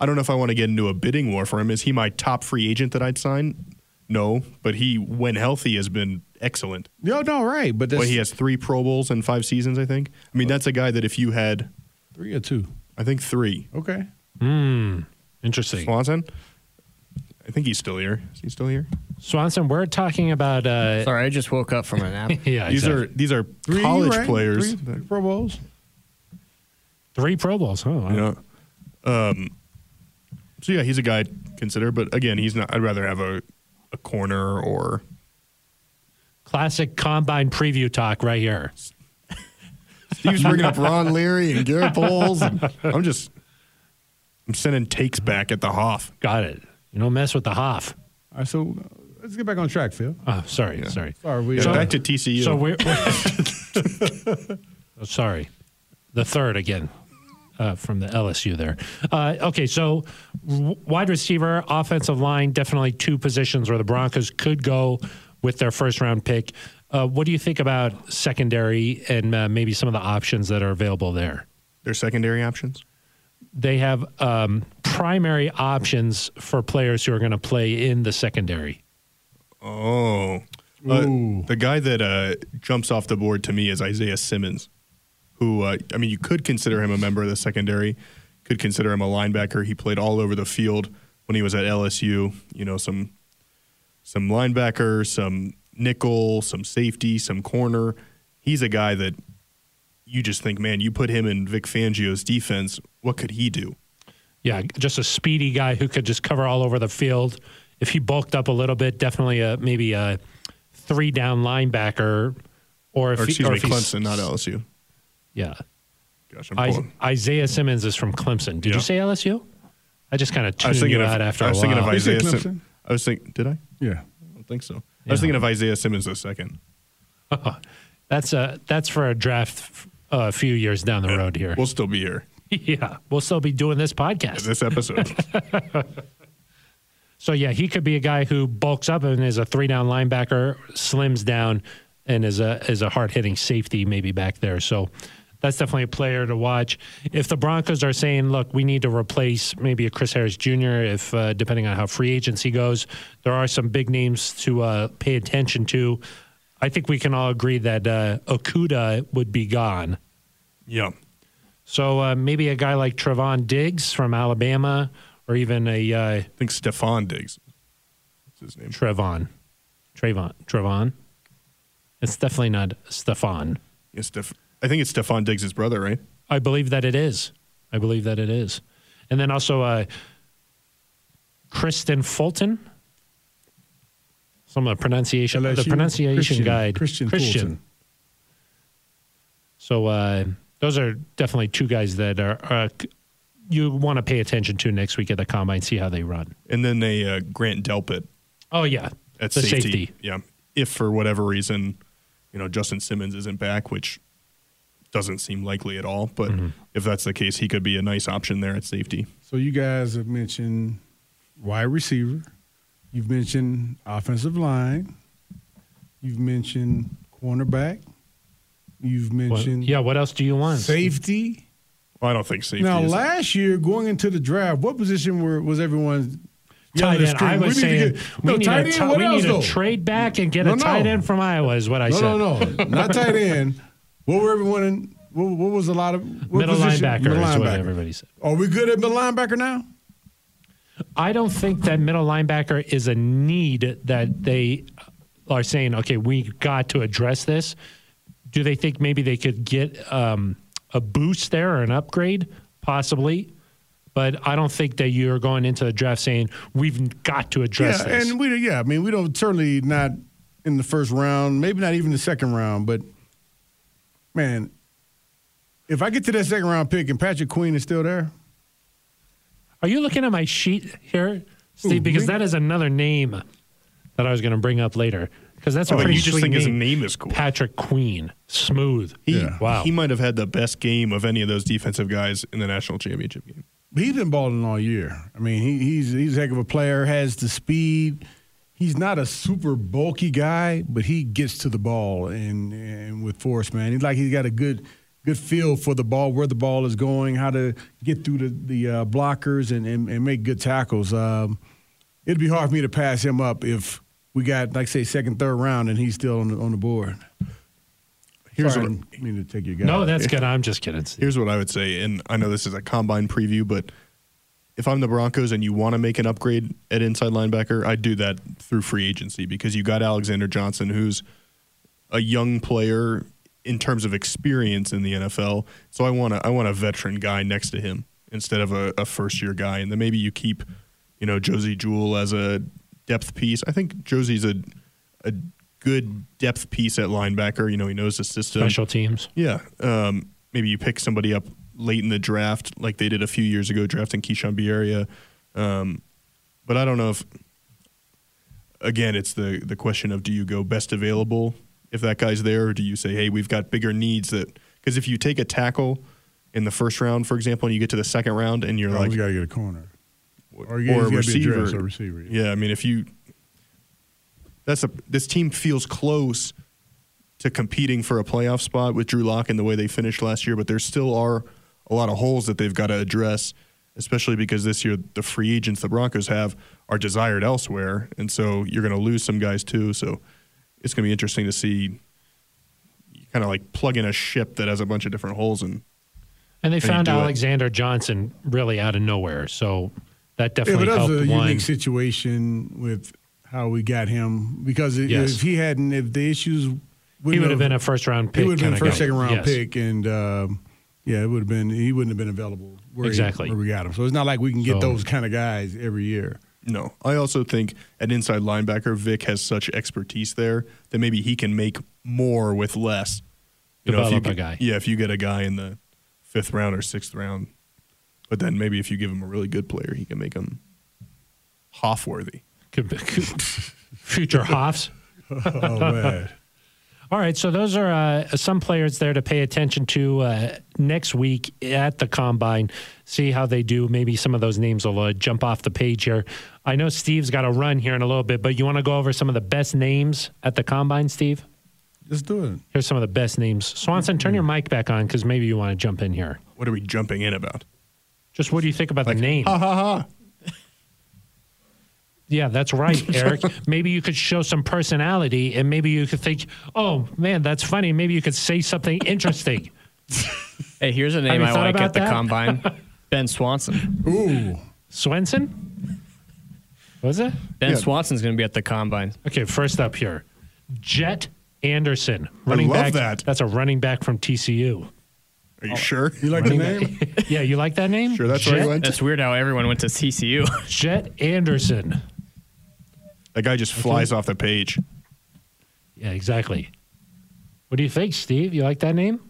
I don't know if I want to get into a bidding war for him. Is he my top free agent that I'd sign? No, but he, when healthy, has been excellent. No, no, right. But that's Well, he has three Pro Bowls in five seasons, I think. I mean, that's a guy that if you had, three or two. I think three. Okay. hmm, interesting. Swanson, I think he's still here. Is he still here? Swanson, we're talking about. Uh, Sorry, I just woke up from a nap. yeah, These exactly. are these are Three, college right? players. Three, three Pro Bowls. three Pro Bowls. Oh, wow. You know, um, so yeah, he's a guy I'd consider, but again, he's not. I'd rather have a a corner or Classic combine preview talk right here. Steve's bringing up Ron Leary and Garett Bolles. And I'm just I'm sending takes back at the Hoff. Got it. You don't mess with the Hoff. All right, so let's get back on track, Phil. Oh, sorry, sorry. Sorry, we Yeah, uh, back to TCU. So we're, we're oh, sorry, the third again uh, from the LSU there. Uh, okay, so w- wide receiver, offensive line, definitely two positions where the Broncos could go with their first round pick. Uh, what do you think about secondary and uh, maybe some of the options that are available there? Their secondary options. They have um, primary options for players who are going to play in the secondary. Oh, Uh, the guy that uh, jumps off the board to me is Isaiah Simmons, who uh, I mean, you could consider him a member of the secondary, could consider him a linebacker. He played all over the field when he was at LSU. You know, some some linebacker, some nickel, some safety, some corner. He's a guy that you just think, man, you put him in Vic Fangio's defense, what could he do? Yeah, just a speedy guy who could just cover all over the field. If he bulked up a little bit, definitely a maybe a three down linebacker, or if Or he- or me, if Clemson, not LSU. Yeah, Gosh, I'm I, pulling. Isaiah Simmons is from Clemson. Did Yeah. you say LSU? I just kind of I was tuned thinking you of. out after I was thinking of Isaiah. Clemson? Sim- I was thinking. Did I? Yeah. I don't think so. I was thinking of Isaiah Simmons the second. That's a that's for a draft uh, a few years down the road here. We'll still be here. yeah, we'll still be doing this podcast. This episode. So yeah, he could be a guy who bulks up and is a three down linebacker, slims down, and is a is a hard hitting safety maybe back there. So that's definitely a player to watch. If the Broncos are saying, look, we need to replace maybe a Chris Harris Jr. If uh, depending on how free agency goes, there are some big names to uh, pay attention to. I think we can all agree that uh, Okudah would be gone. yeah. So uh, maybe a guy like Trevon Diggs from Alabama, or even a uh, I think Stefon Diggs. What's his name? Trevon. Trayvon. Trevon. It's definitely not Stefon. Yeah, Steph- I think it's Stefon Diggs' brother, right? I believe that it is. I believe that it is. And then also uh, Kristen Fulton. Some of the pronunciation, the pronunciation Christian- guide. Kristian Fulton. So uh, those are definitely two guys that are, are you want to pay attention to next week at the combine, see how they run. And then they uh, Grant Delpit Oh yeah, at the safety. safety. Yeah. If for whatever reason, you know, Justin Simmons isn't back, which doesn't seem likely at all, but Mm-hmm. if that's the case, he could be a nice option there at safety. So you guys have mentioned wide receiver. You've mentioned offensive line. You've mentioned cornerback. You've What- mentioned yeah. What else do you want? safety. Well, I don't think safety Now, is. last year, going into the draft, what position were, was everyone Tight end. I scream? was We need to saying get- we no, need, tight a, end, ti- what we else, need to though? trade back and get No, a tight no. end from Iowa. Is what I No, said. no, no, no, not tight end. What were everyone in? What, what was a lot of what Middle position? linebacker Middle is what everybody said. Are we good at middle linebacker now? I don't think that middle linebacker is a need that they are saying, okay, we got to address this. Do they think maybe they could get um, a boost there or an upgrade? Possibly. But I don't think that you're going into the draft saying we've got to address yeah, this. and we yeah, I mean we don't certainly not in the first round, maybe not even the second round, but man, if I get to that second round pick and Patrick Queen is still there, Are you looking at my sheet here, Steve? Who, because me? that is another name that I was going to bring up later. Because that's a Oh, pretty you just sweet think his name. name is cool. Patrick Queen, smooth. He, Yeah. Wow. he might have had the best game of any of those defensive guys in the national championship game. he's been balling all year. I mean, he, he's he's a heck of a player, has the speed. He's not a super bulky guy, but he gets to the ball and and with force, man. He's like he's got a good good feel for the ball, where the ball is going, how to get through the the uh, blockers and, and and make good tackles. Um, it'd be hard for me to pass him up if we got like say second, third round, and he's still on the on the board. Here's Sorry, what- I didn't mean to take your guy. No, that's good. I'm just kidding. Steve. Here's what I would say, and I know this is a combine preview, but if I'm the Broncos and you want to make an upgrade at inside linebacker, I'd do that through free agency because you got Alexander Johnson, who's a young player in terms of experience in the NFL. So I want a, I want a veteran guy next to him instead of a, a first year guy, and then maybe you keep, you know, Josey Jewell as a depth piece. I think Josey's a a good depth piece at linebacker. You know, he knows the system. Special teams. Yeah. Um, maybe you pick somebody up late in the draft, like they did a few years ago, drafting Keishawn Bierria. Um, but I don't know if, again, it's the, the question of do you go best available if that guy's there, or do you say, hey, we've got bigger needs that, because if you take a tackle in the first round, for example, and you get to the second round and you're Oh, like, we got to get a corner. Or, or a he's be receiver. addressed, or receiver. yeah. Yeah, I mean, if you that's a this team feels close to competing for a playoff spot with Drew Lock and the way they finished last year, but there still are a lot of holes that they've got to address, especially because this year the free agents the Broncos have are desired elsewhere, and so you're going to lose some guys too. So it's going to be interesting to see kind of like plug in a ship that has a bunch of different holes and And they you found do it. Alexander Johnson really out of nowhere. So that Yeah, definitely but that's helped a one. unique situation with how we got him because if- Yes. if he hadn't, if the issues, He would have been a first round pick. he would have been kinda first, guy. second round Yes. pick, and um, Yeah, it would have been. He wouldn't have been available. Where he- Exactly. where we got him. So it's not like we can get So- those kind of guys every year. No, I also think an inside linebacker, Vic has such expertise there that maybe he can make more with less. if Develop you a get- guy. Yeah, if you get a guy in the fifth round or sixth round, but then maybe if you give him a really good player, he can make him Hoff worthy. Could be- could- Future Hoffs. Oh man. All right, so those are uh, some players there to pay attention to uh, next week at the combine. See how they do. Maybe some of those names will uh, jump off the page here. I know Steve's got a run here in a little bit, but you want to go over some of the best names at the combine, Steve? Just do it. Here's some of the best names. Swanson, turn your mic back on because maybe you want to jump in here. What are we jumping in about? Just what do you think about the name? Ha ha ha! Yeah, that's right, Aric. maybe you could show some personality and maybe you could think, oh, man, that's funny. Maybe you could say something interesting. Hey, here's a name I thought like about at the that? combine. Ben Swanson. Ooh. Swenson? Was it? Ben Yeah. Swanson's going to be at the combine. Okay, first up here, Jet Anderson, running love back. that. That's a running back from TCU. Are you oh. sure? You like the name? Yeah, you like that name? Sure, that's where Jet, he went. That's weird how everyone went to CCU. Jet Anderson. That guy just flies off the page. Yeah, exactly. What do you think, Steve? You like that name?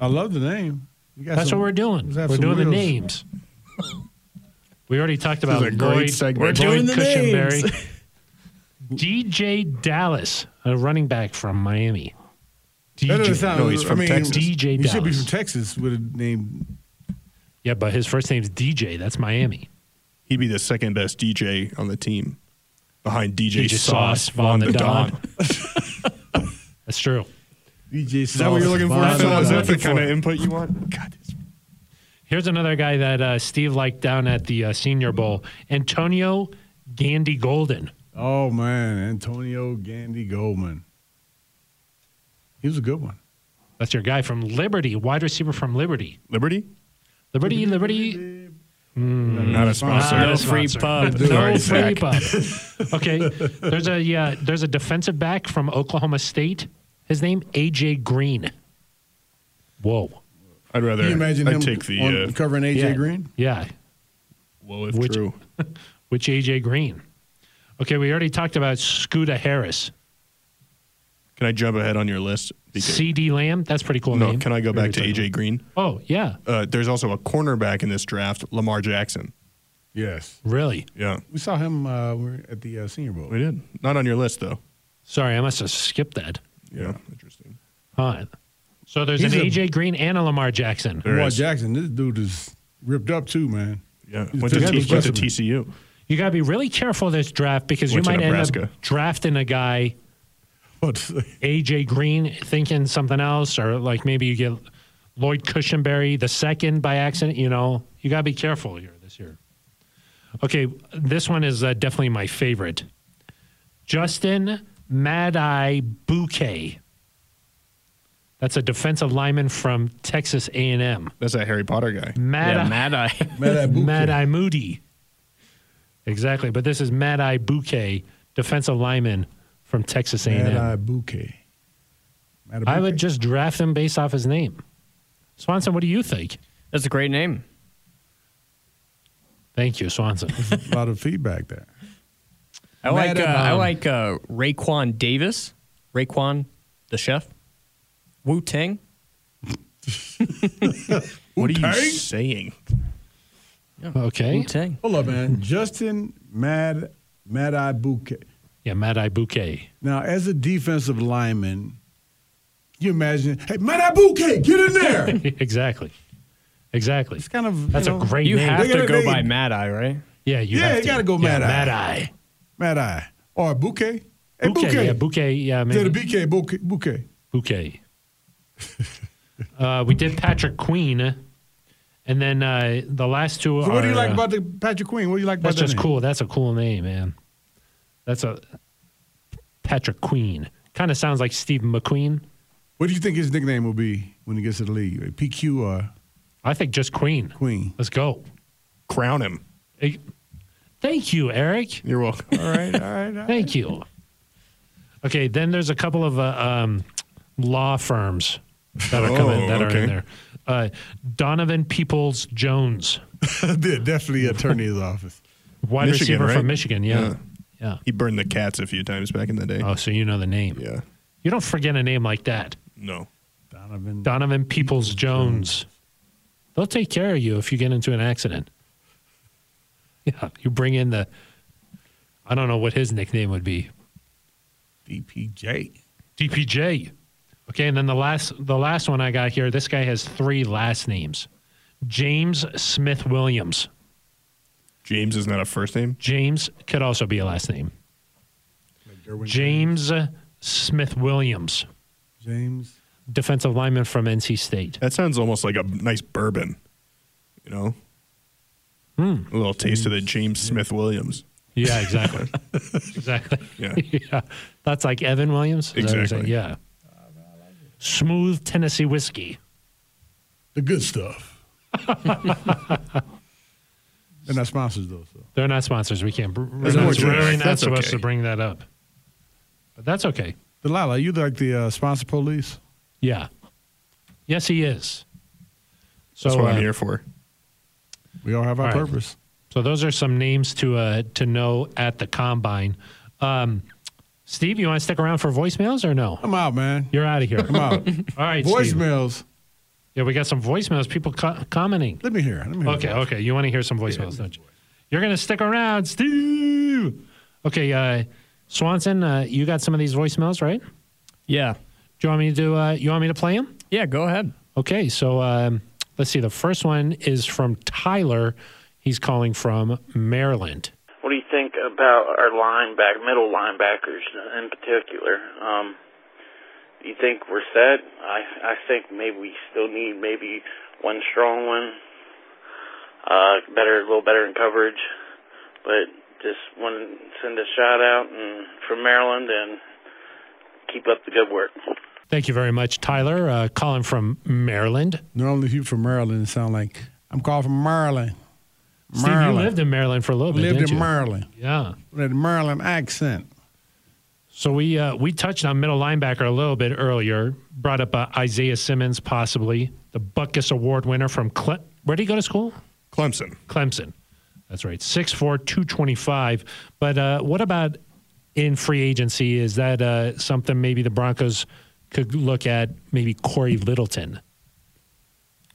I love the name. You got That's some- what we're doing. let's have We're some doing the wheels. names. We already talked about is a great Lloyd, segment. We're Lloyd doing the Cushenberry. DJ Dallas, a running back from Miami. That doesn't DJ. sound. No, he's I from mean, Texas. DJ He should be from Texas with a name. Yeah, but his first name's DJ. That's Miami. He'd be the second best DJ on the team, behind DJ, DJ Sauce Sauce, Von Von the the Don. Don. That's true. DJ Is that what you're looking for, That's Phil? what Is that the kind of input you want? God, Here's another guy that uh, Steve liked down at the uh, Senior Bowl Antonio Gandy Golden. Oh man, Antonio Gandy Goldman. He was a good one. That's your guy from Liberty, wide receiver from Liberty. Liberty? Liberty, Liberty. Not a sponsor. Not No a free sponsor. pub. No free pub. Okay, there's a yeah, there's a defensive back from Oklahoma State. His name AJ Green. Whoa. I'd rather Can you imagine I'd him take the on, uh, covering AJ Yeah. Green? Yeah, well if Which- true. which AJ Green? Okay, we already talked about Scooter Harris. Can I jump ahead on your list? CeeDee Lamb, that's pretty cool no, name. can I go back to Very AJ Green? Oh, yeah, Uh, there's also a cornerback in this draft, Lamar Jackson. Yes. really. Yeah, We saw him uh, at the uh, Senior Bowl. we did. Not on your list though. Sorry, I must have skipped that. Yeah, interesting. Huh. So there's He's an a- AJ Green and a Lamar Jackson. Lamar is. Jackson, this dude is ripped up too, man. Yeah, He's went to, T- went to. TCU. You got to be really careful this draft because Went you might end up drafting a guy But AJ Green thinking something else, or like maybe you get Lloyd Cushenberry the second by accident. You know, you got to be careful here this year. Okay, this one is uh, definitely my favorite. Justin Mad Eye Bouquet. That's a defensive lineman from Texas A&M. That's that Harry Potter guy. Mad yeah, Eye- Mad Eye. Mad Eye Mad Eye Moody. Exactly, but this is Mad Eye Bouquet, defensive lineman from Texas A&M. Mad Eye Bouquet. Mad Eye I would just draft him based off his name. Swanson, what do you think? That's a great name. Thank you, Swanson. a lot of feedback there. I like Mad uh, I like uh, Raekwon Davis. Raekwon, the chef. Wu Tang. What are you Wu-Tang? saying? Okay. Wu Tang. Hold up, man. Justin Mad Mad Eye Bouquet. Yeah, Mad Eye Bouquet. Now, as a defensive lineman, you imagine, hey, Mad Eye Bouquet, get in there. exactly. Exactly. It's kind of That's you a great You name. have They to gotta- go they- by Mad Eye, right? yeah, you Yeah, have you to. gotta go yeah, Mad Eye. Mad Eye. Mad Eye or Bouquet. Hey, Bouquet. Bouquet. Yeah, Bouquet. Yeah, Instead maybe. of BK, Bouquet. Bouquet. Bouquet. uh, we did Patrick Queen. And then uh, the last two So are. what do you like uh, about the Patrick Queen? What do you like about That's that just name? cool. That's a cool name, man. That's a Patrick Queen. Kind of sounds like Steve McQueen. What do you think his nickname will be when he gets to the league? PQ or I think just Queen. Queen? Let's go. Crown him. Hey, Thank you, Aric. You're welcome. All right, all right. All right. Thank you. Okay, then there's a couple of uh, um, law firms that are coming Oh, that are okay. in there. Uh, Donovan Peoples Jones, Yeah, definitely attorney's office. wide Michigan, receiver right? from Michigan. Yeah. Yeah. Yeah. He burned the cats a few times back in the day. Oh, so you know the name. Yeah. You don't forget a name like that. No. Donovan. Donovan Peoples Jones. They'll take care of you if you get into an accident. Yeah, you bring in the. I don't know what his nickname would be. DPJ. DPJ. Okay, and then the last the last one I got here. This guy has three last names. James Smith Williams. James is not a first name. James could also be a last name. Derwin James Smith Williams, James. defensive lineman from NC State. That sounds almost like a nice bourbon. You know? Hmm. A little taste of the James Smith Williams. Yeah, exactly. exactly. Yeah. yeah. That's like Evan Williams. Is that what you're? Exactly. Yeah. Smooth Tennessee whiskey. The good stuff. They're not sponsors though. So. They're not sponsors. We can't. We're That's not, more we're really not That's supposed okay. to bring that up. But that's okay. DiLalla, you like the uh, sponsor police? Yeah. Yes, he is. So That's what uh, I'm here for. We all have our All right. purpose. So those are some names to uh, to know at the combine. Um, Steve, you want to stick around for voicemails or no? I'm out, man. You're out of here. I'm out. All right, Steve. Voicemails. Yeah, we got some voicemails. People co- commenting. Let me hear. Let me hear Okay, okay. You want to hear some voicemails, don't you? You're going to stick around, Steve. Okay, uh, Swanson, uh, you got some of these voicemails, right? Yeah. Do you want me to do? Uh, you want me to play them? Yeah, go ahead. Okay, so um, let's see. The first one is from Tyler. He's calling from Maryland. What do you think about our lineback, middle linebackers in particular? Um, do you think we're set? I I think maybe we still need maybe one strong one, uh, better, a little better in coverage. But just want to send a shout out and from Maryland and keep up the good work. Thank you very much, Tyler. Uh, calling from Maryland. Normally, if you from Maryland, it sound like I'm calling from Maryland. Steve, you lived in Maryland for a little bit, lived didn't in you? Maryland. Yeah. With a Maryland accent. So we uh, we touched on middle linebacker a little bit earlier. Brought up uh, Isaiah Simmons, possibly the Butkus Award winner from Cle- where did he go to school? Clemson. Clemson. That's right, 6'4", 225. But uh, what about in free agency? Is that uh, something maybe the Broncos could look at? Maybe Corey Littleton.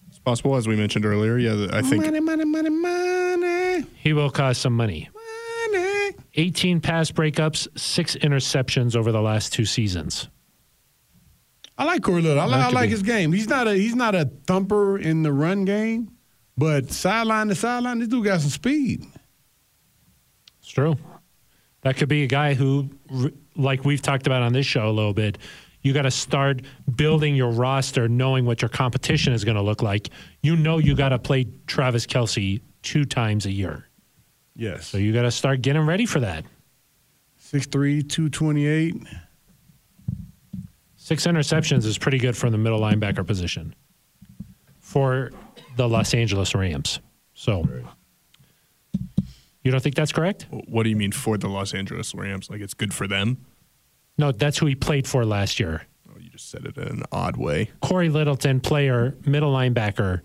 It's possible, as we mentioned earlier. Yeah, I think money, money, money, money, He will cost some money. Money. 18 pass breakups, six interceptions over the last two seasons. I like Corey Little. I, like, I like his game. He's not a he's not a thumper in the run game, but sideline to sideline, this dude got some speed. It's true. That could be a guy who, like we've talked about on this show a little bit, you got to start building your roster knowing what your competition is going to look like. You know you got to play Travis Kelce two times a year. Yes. So you got to start getting ready for that. 6'3", 228. Six interceptions is pretty good from the middle linebacker position for the Los Angeles Rams. So you don't think that's correct? What do you mean for the Los Angeles Rams? Like it's good for them? No, that's who he played for last year. Oh, you just said it in an odd way. Corey Littleton, player, middle linebacker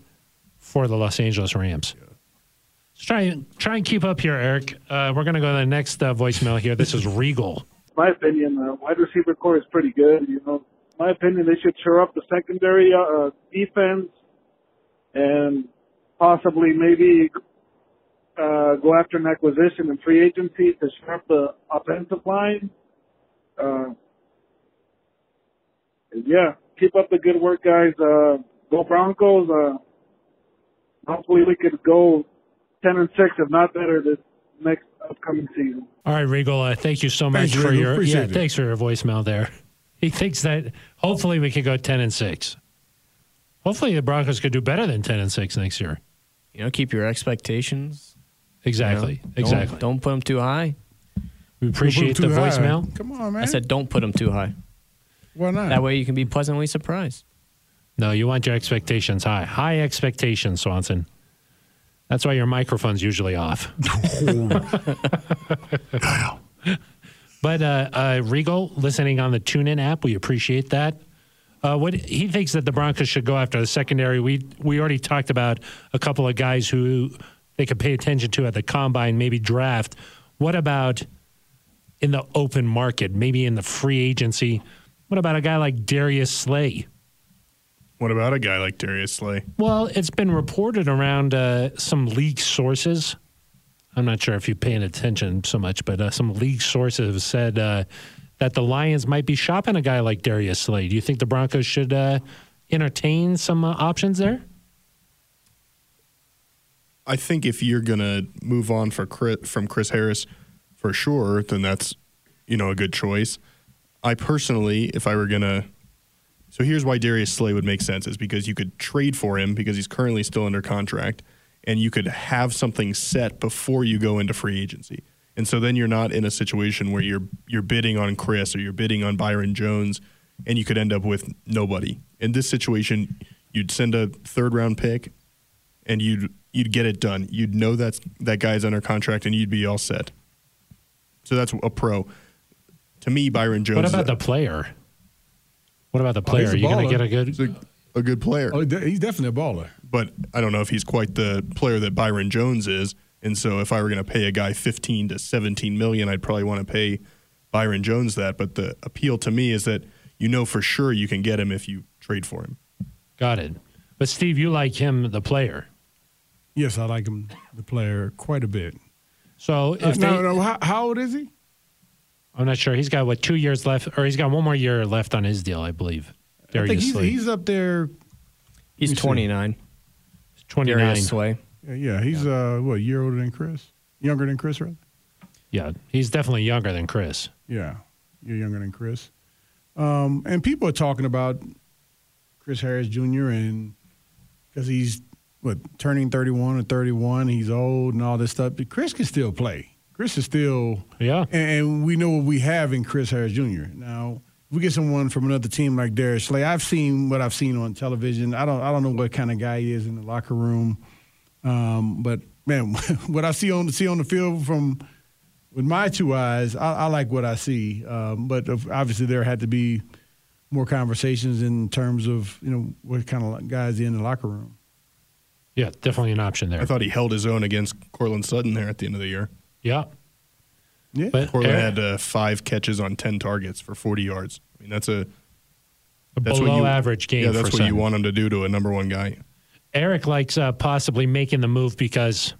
for the Los Angeles Rams. Let's try and try and keep up here, Aric. Uh, we're going to go to the next uh, voicemail here. This is Regal. my opinion, uh, wide receiver core is pretty good. You know, my opinion, they should shore up the secondary uh, defense and possibly maybe uh, go after an acquisition and free agency to shore up the offensive line. Uh, yeah, keep up the good work, guys. Uh, go Broncos. Uh, hopefully, we could go ten and six, if not better, this next upcoming season. All right, Regal. Uh, thank you so much Thanks, for Regal. your Appreciate yeah. it. Thanks for your voicemail there. He thinks that hopefully we could go ten and six. Hopefully the Broncos could do better than ten and six next year. You know, keep your expectations. you know. Exactly. Don't- Exactly. Don't, put them too high. we appreciate the Too high. voicemail. Come on, man. I said don't put them too high. why not? That way you can be pleasantly surprised. No, you want your expectations high. High expectations, Swanson. That's why your microphone's usually off. but uh, uh, Regal, listening on the TuneIn app, we appreciate that. Uh, what he thinks that the Broncos should go after the secondary. We we already talked about a couple of guys who they could pay attention to at the combine, maybe draft. What about in the open market, maybe in the free agency? What about a guy like Darius Slay? What about a guy like Darius Slay? Well, it's been reported around uh, some league sources. I'm not sure if you're paying attention so much, but uh, some league sources have said uh, that the Lions might be shopping a guy like Darius Slay. Do you think the Broncos should uh, entertain some uh, options there? I think if you're gonna move on for Chris, from Chris Harris, for sure, then that's you know a good choice. I personally, if I were gonna, so here's why Darius Slay would make sense is because you could trade for him because he's currently still under contract, and you could have something set before you go into free agency, and so then you're not in a situation where you're you're bidding on Chris or you're bidding on Byron Jones, and you could end up with nobody. In this situation, you'd send a third round pick, and you'd you'd get it done. You'd know that that guy's under contract, and you'd be all set. So that's a pro. To me, Byron Jones. What about the player? What about the Oh, player? he's a Are you going to get a good? a, a good player, Oh, de- he's definitely a baller. but I don't know if he's quite the player that Byron Jones is. And so, if I were going to pay a guy 15 to 17 million, I'd probably want to pay Byron Jones that. But the appeal to me is that you know for sure you can get him if you trade for him. Got it. But Steve, you like him, the player. Yes, I like him, the player, quite a bit. So if Uh, they, no, no, how, how old is he? I'm not sure. He's got what two years left, or he's got one more year left on his deal, I believe. I think he's, Slay, he's up there. He's me see. 29. 29. Darius Slay. Yeah, yeah he's uh, what a year older than Chris, younger than Chris, rather. Yeah, he's definitely younger than Chris. Yeah, you're younger than Chris. Um, and people are talking about Chris Harris Jr. and because he's what turning 31 or 31, he's old and all this stuff. But Chris can still play. Chris is still Yeah. and, and we know what we have in Chris Harris Jr. Now, if we get someone from another team like Darius Slay, I've seen what I've seen on television. I don't I don't know what kind of guy he is in the locker room, um, but man, what I see on see on the field from with my two eyes, I, I like what I see. Um, but obviously, there had to be more conversations in terms of you know what kind of guys in the locker room. Yeah, definitely an option there. I thought he held his own against Courtland Sutton there at the end of the year. Yeah, Yeah, but Courtland Aric- had uh, five catches on 10 targets for 40 yards. I mean, that's a a that's below what you, average game. Yeah, that's for what you want him to do to a number one guy. Aric likes uh, possibly making the move because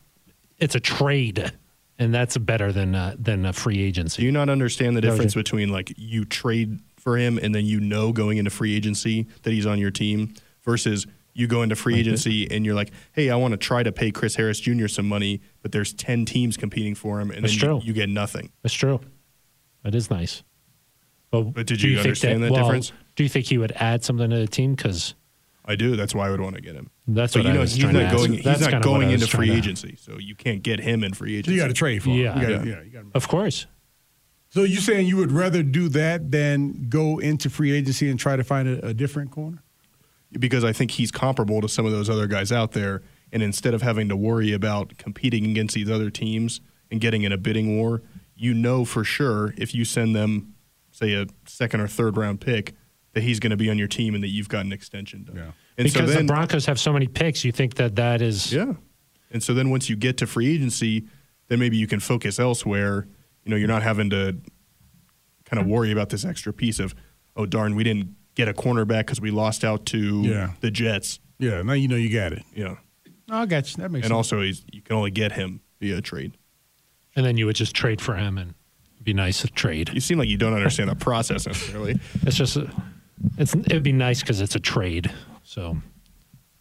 it's a trade, and that's better than uh, than a free agency. Do you not understand the difference between like you trade for him and then you know going into free agency that he's on your team versus you go into free agency and you're like, hey, I want to try to pay Chris Harris Jr. some money, but there's 10 teams competing for him and That's then you, true. you get nothing. That's true. That is nice. But, But did do you think understand that well, difference? Do you think he would add something to the team? Because I do. That's why I would want to get him. that's But what you I know, was he's trying to not ask. going. He's That's not kind of what going I was into free trying to- agency, so you can't get him in free so agency. you got to trade for him. Yeah. You gotta, Yeah. yeah. you gotta- Of course. So you're saying you would rather do that than go into free agency and try to find a, a different corner? Because I think he's comparable to some of those other guys out there. And instead of having to worry about competing against these other teams and getting in a bidding war, you know for sure if you send them, say, a second or third round pick, that he's going to be on your team and that you've got an extension done. Yeah. And because so then, the Broncos have so many picks, you think that that is yeah. And so then once you get to free agency, then maybe you can focus elsewhere. You know, you're not having to kind of worry about this extra piece of, oh darn, we didn't get a cornerback because we lost out to Yeah. the Jets. Yeah, now you know you got it. You know, No, I got you. That makes and sense. And also he's, you can only get him via trade. and then you would just trade for him and it'd be nice to trade. You seem like you don't understand the process necessarily. It's just a, it's it'd be nice because it's a trade. So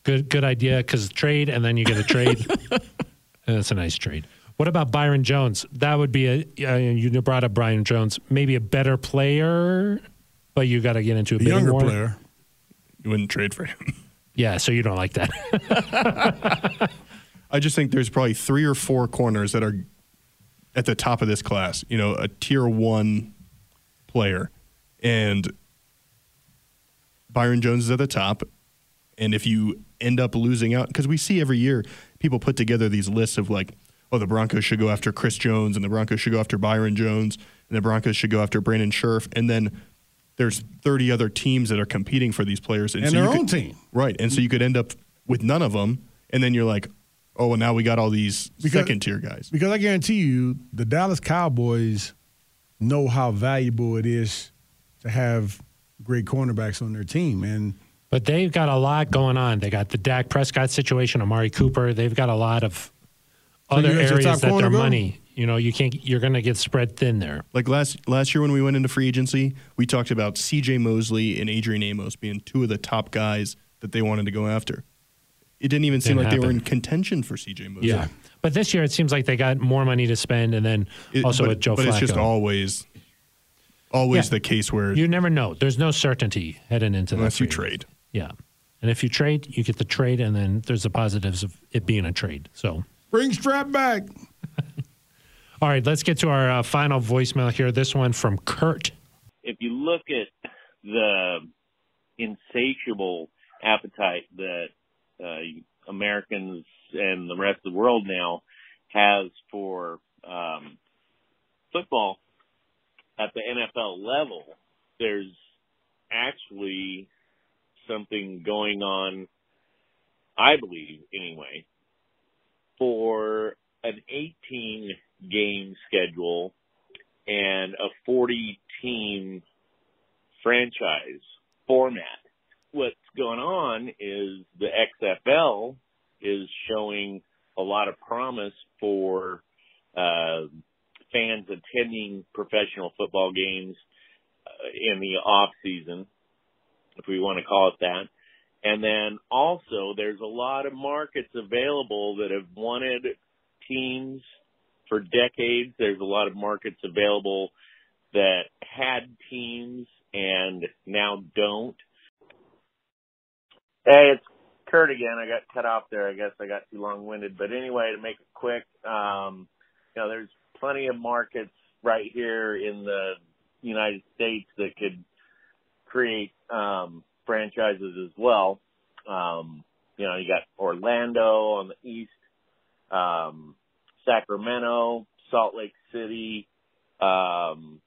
good good idea because trade and then you get a trade and it's a nice trade. What about Byron Jones? That would be a uh, you brought up Byron Jones, maybe a better player, but you got to get into a younger war. player. You wouldn't trade for him. Yeah, so you don't like that. I just think there's probably three or four corners that are at the top of this class. You know, a tier one player, and Byron Jones is at the top. And if you end up losing out, because we see every year people put together these lists of like, oh, the Broncos should go after Chris Jones, and the Broncos should go after Byron Jones, and the Broncos should go after Brandon Scherff, and then there's 30 other teams that are competing for these players, And so their you own could- team. right? And so you could end up with none of them, and then you're like, oh, well, now we got all these Because- second tier guys. Because I guarantee you, the Dallas Cowboys know how valuable it is to have great cornerbacks on their team. And But they've got a lot going on. They got the Dak Prescott situation, Amari Cooper. They've got a lot of other you got your areas that corner their money. You know, you can't. You're going to get spread thin there. Like last last year when we went into free agency, we talked about C.J. Mosley and Adrian Amos being two of the top guys that they wanted to go after. It didn't even seem Didn't like they were in contention for C.J. Mosley. Yeah, But this year, it seems like they got more money to spend, and then It- also but, with Joe but Flacco. it's just always always Yeah. the case where you never know. There's no certainty heading into that unless you trade. Yeah, and if you trade, you get the trade, and then there's the positives of it being a trade. So. bring strap back. All right, let's get to our uh, final voicemail here. This one from Kurt. if you look at the insatiable appetite that uh, Americans and the rest of the world now has for um, football at the NFL level, there's actually something going on, I believe, anyway, for an 18 game schedule and a 40 team franchise format. What's going on is the XFL is showing a lot of promise for uh, fans attending professional football games uh, in the off season, if we want to call it that. And then also there's a lot of markets available that have wanted teams for decades. There's a lot of markets available that had teams and now don't. Hey, it's Kurt again. I got cut off there. I guess I got too long winded. But anyway, to make it quick, um, you know, there's plenty of markets right here in the United States that could create um, franchises as well. Um, you know, you got Orlando on the east, um, Sacramento, Salt Lake City. Um,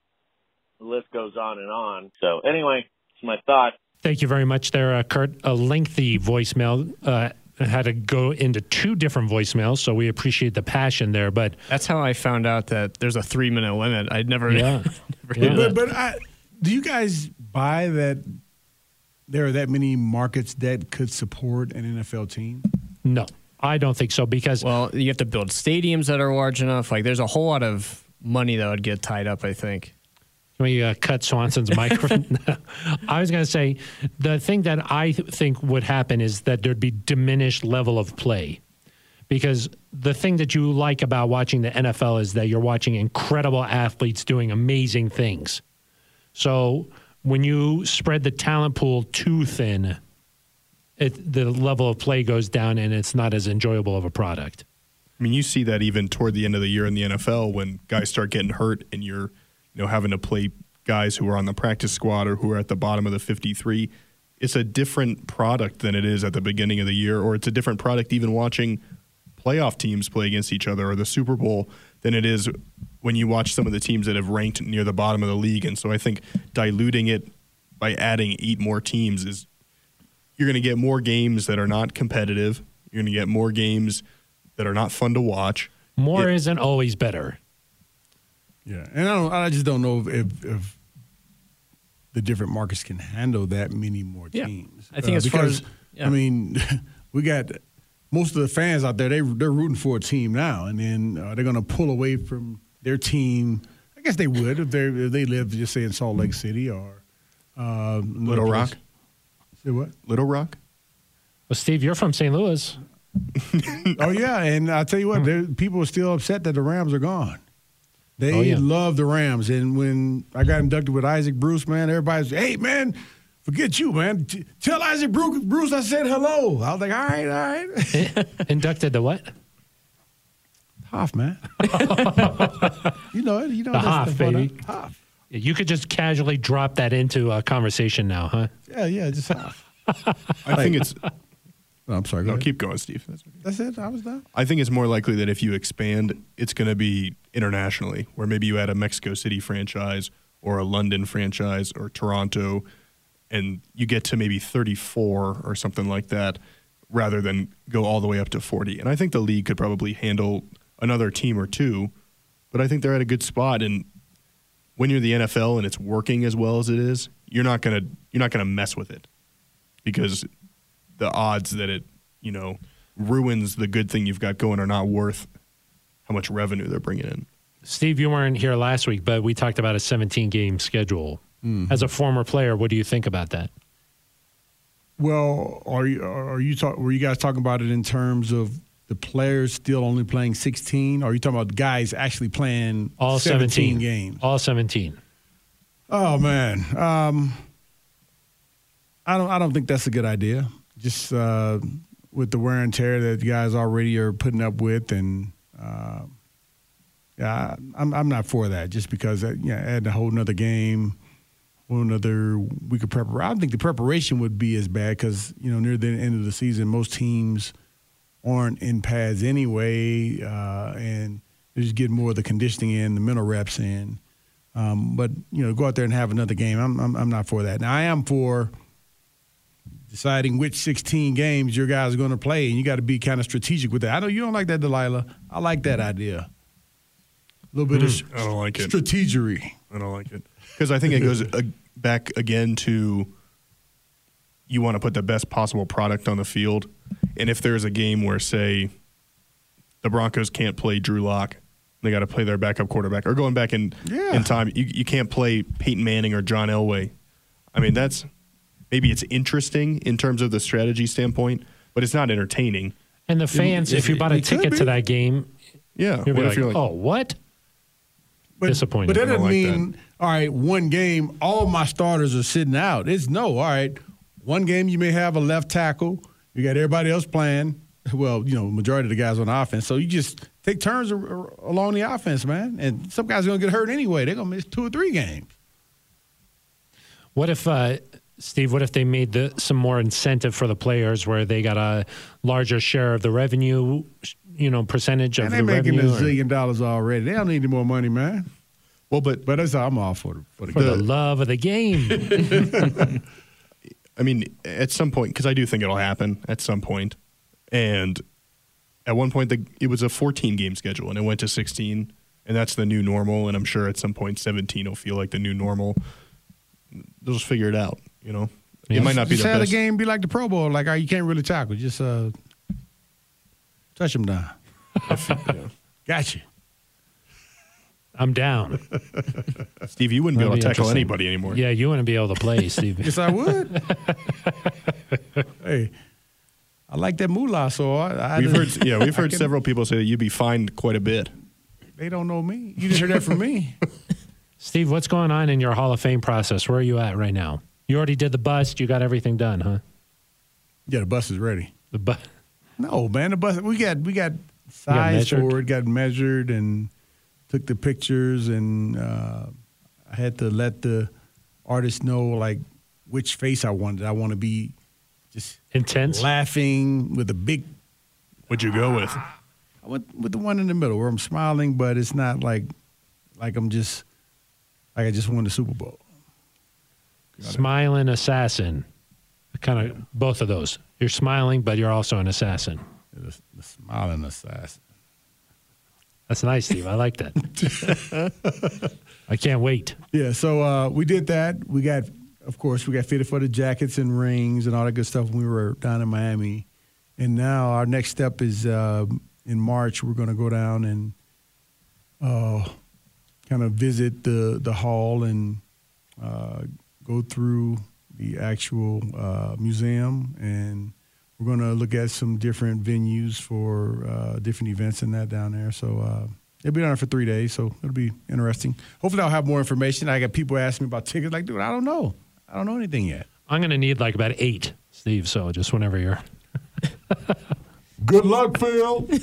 the list goes on and on. So anyway, it's my thought. Thank you very much there, uh, Kurt. A lengthy voicemail. Uh, had to go into two different voicemails, so we appreciate the passion there. But That's how I found out that there's a three minute limit. I'd never, Yeah. never Yeah. But, but I, do you guys buy that there are that many markets that could support an NFL team? no, I don't think so because Well, you have to build stadiums that are large enough. Like, there's a whole lot of money that would get tied up. I think. Can we uh, cut Swanson's microphone? I was going to say the thing that I th- think would happen is that there'd be diminished level of play. Because the thing that you like about watching the NFL is that you're watching incredible athletes doing amazing things. So when you spread the talent pool too thin, it, the level of play goes down and it's not as enjoyable of a product. I mean, you see that even toward the end of the year in the NFL when guys start getting hurt and you're, you know, having to play guys who are on the practice squad or who are at the bottom of the 53. It's a different product than it is at the beginning of the year, or it's a different product even watching playoff teams play against each other or the Super Bowl than it is when you watch some of the teams that have ranked near the bottom of the league. And so I think diluting it by adding eight more teams is you're going to get more games that are not competitive. You're going to get more games that are not fun to watch. More Yeah. isn't always better. Yeah, and I don't. I just don't know if, if the different markets can handle that many more Yeah. teams. I think as far because, as- yeah. I mean, we got most of the fans out there. They they're rooting for a team now, and then uh, they're going to pull away from their team. I guess they would if they if they live just say in Salt Lake City or uh, another Little place. Rock? Say what? Little Rock? Well, Steve, you're from St. Louis. oh yeah, and I tell you what, there, people are still upset that the Rams are gone. They Oh, yeah. love the Rams, and when I got inducted with Isaac Bruce, man, everybody's, hey man, forget you, man. T- tell Isaac Bruce, Bruce I said hello. I was like, all right, all right, Inducted to what? Hoff, man. you know it. You know The that's Hoff, baby. Hoff. You could just casually drop that into a conversation now, huh? Yeah, yeah, just Hoff. I think it's. Oh, I'm sorry. Go No, ahead. keep going, Steve. That's okay. That's it. I was done. I think it's more likely that if you expand, it's going to be internationally, where maybe you add a Mexico City franchise or a London franchise or Toronto, and you get to maybe 34 or something like that, rather than go all the way up to 40. And I think the league could probably handle another team or two, but I think they're at a good spot. And when you're the NFL and it's working as well as it is, you're not gonna you're not gonna mess with it because the odds that it you know ruins the good thing you've got going are not worth how much revenue they're bringing in. Steve, you weren't here last week, but we talked about a 17 game schedule. Mm-hmm. As a former player, what do you think about that? Well, are you are you talk, were you guys talking about it in terms of the players still only playing 16? Or are you talking about guys actually playing All 17, games? All 17. Oh man, um, I don't I don't think that's a good idea. Just uh, with the wear and tear that the guys already are putting up with, and uh, yeah, I'm I'm not for that. Just because uh, yeah, add a whole another game, whole another week of preparation. I don't think the preparation would be as bad because you know near the end of the season, most teams aren't in pads anyway, uh, and they just get more of the conditioning in, the mental reps in. Um, but you know, go out there and have another game. I'm, I'm I'm not for that. Now I am for deciding which 16 games your guys are going to play, and you got to be kind of strategic with that. I know you don't like that, DiLalla. I like that idea. A little bit of I don't like it. strategery. I don't like it because I think it goes uh, back again to you want to put the best possible product on the field, and if there's a game where say the Broncos can't play Drew Lock, they got to play their backup quarterback, or going back in Yeah. in time, you you can't play Peyton Manning or John Elway. I mean that's maybe it's interesting in terms of the strategy standpoint, but it's not entertaining. And the fans, it- if you bought a ticket to that game, Yeah, you'll be what like, if you're like, oh, what? But, Disappointing. But that doesn't like mean all right. One game, all my starters are sitting out. It's no. All right, one game you may have a left tackle. You got everybody else playing. Well, you know, majority of the guys on offense. So you just take turns along the offense, man. And some guys are gonna get hurt anyway. They're gonna miss two or three games. What if, uh, Steve, what if they made the, some more incentive for the players where they got a larger share of the revenue, you know, percentage of the revenue? And they're making a zillion dollars already. They don't need any more money, man. well, but But that's I'm all for the for the, for the love of the game. I mean, at some point, because I do think it'll happen at some. And at one point, the, it was a 14 game schedule and it went to 16, and that's the new normal. And I'm sure at some point, 17 will feel like the new normal. They'll just figure it out, you know? Yeah. It might not be Just the have best. the game be like the Pro Bowl. Like, you can't really tackle. Just uh, touch them down. Gotcha. I'm down. Steve, you wouldn't be That'd able be to tackle anybody anymore. Yeah, you wouldn't be able to play, Steve. Yes, I would. hey, I like that moolah, so I, I We've heard, yeah, we've heard can- several people say that you'd be fined quite a bit. They don't know me. You just heard that from me. Steve, what's going on in your Hall of Fame process? Where are you at right now? You already did the bust. You got everything done, huh? Yeah, the bus is ready. The bus. No, man, the bus. We got we got size measured? for it. Got measured and took the pictures, and uh, I had to let the artist know like which face I wanted. I want to be just intense. laughing with a big. What'd you go with? I went with the one in the middle where I'm smiling, but it's not like like I'm just like I just won the Super Bowl. Smiling assassin. Kind of both of those. You're smiling, but you're also an assassin. The, the smiling assassin. That's nice, Steve. I like that. I can't wait. Yeah, so uh, we did that. We got, of course, we got fitted for the jackets and rings and all that good stuff when we were down in Miami. And now our next step is uh, in March. We're going to go down and uh, kind of visit the the hall and uh, go through the actual uh, museum and. We're going to look at some different venues for uh, different events and that down there. So uh, it'll be down there for three days. So it'll be interesting. Hopefully, I'll have more information. I got people asking me about tickets. Like, dude, I don't know. I don't know anything yet. I'm going to need like about eight, Steve. So just whenever you're. Good luck, Phil.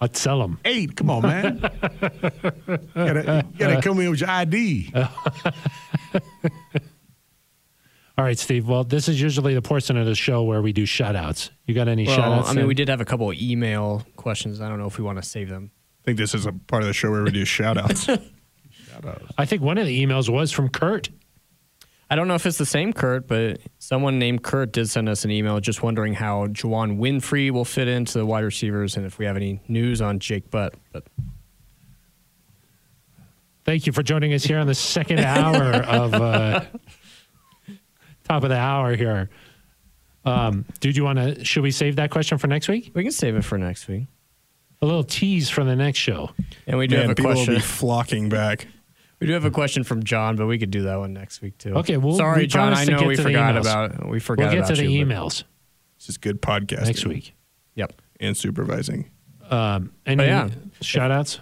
I'd sell them. Eight. Come on, man. you, gotta, you gotta come in with your ID. All right, Steve. Well, this is usually the portion of the show where we do shout outs. You got any Well, shout outs? I mean, we did have a couple of email questions. I don't know if we want to save them. I think this is a part of the show where we do shout outs. I think one of the emails was from Kurt. I don't know if it's the same Kurt, but someone named Kurt did send us an email just wondering how Juwann Winfree will fit into the wide receivers and if we have any news on Jake Butt. But Thank you for joining us here on the second hour of uh, top of the hour here. Um, dude, you want to? Should we save that question for next week? we can save it for next week. A little tease for the next show. And we do Man, have a people will be flocking back. We do have a question from John, but we could do that one next week too. Okay, well, sorry, we John. I know we forgot emails. about we forgot We'll get about to the you, emails This is good podcasting. next week. Yep. And supervising. Um, any But yeah. shout outs?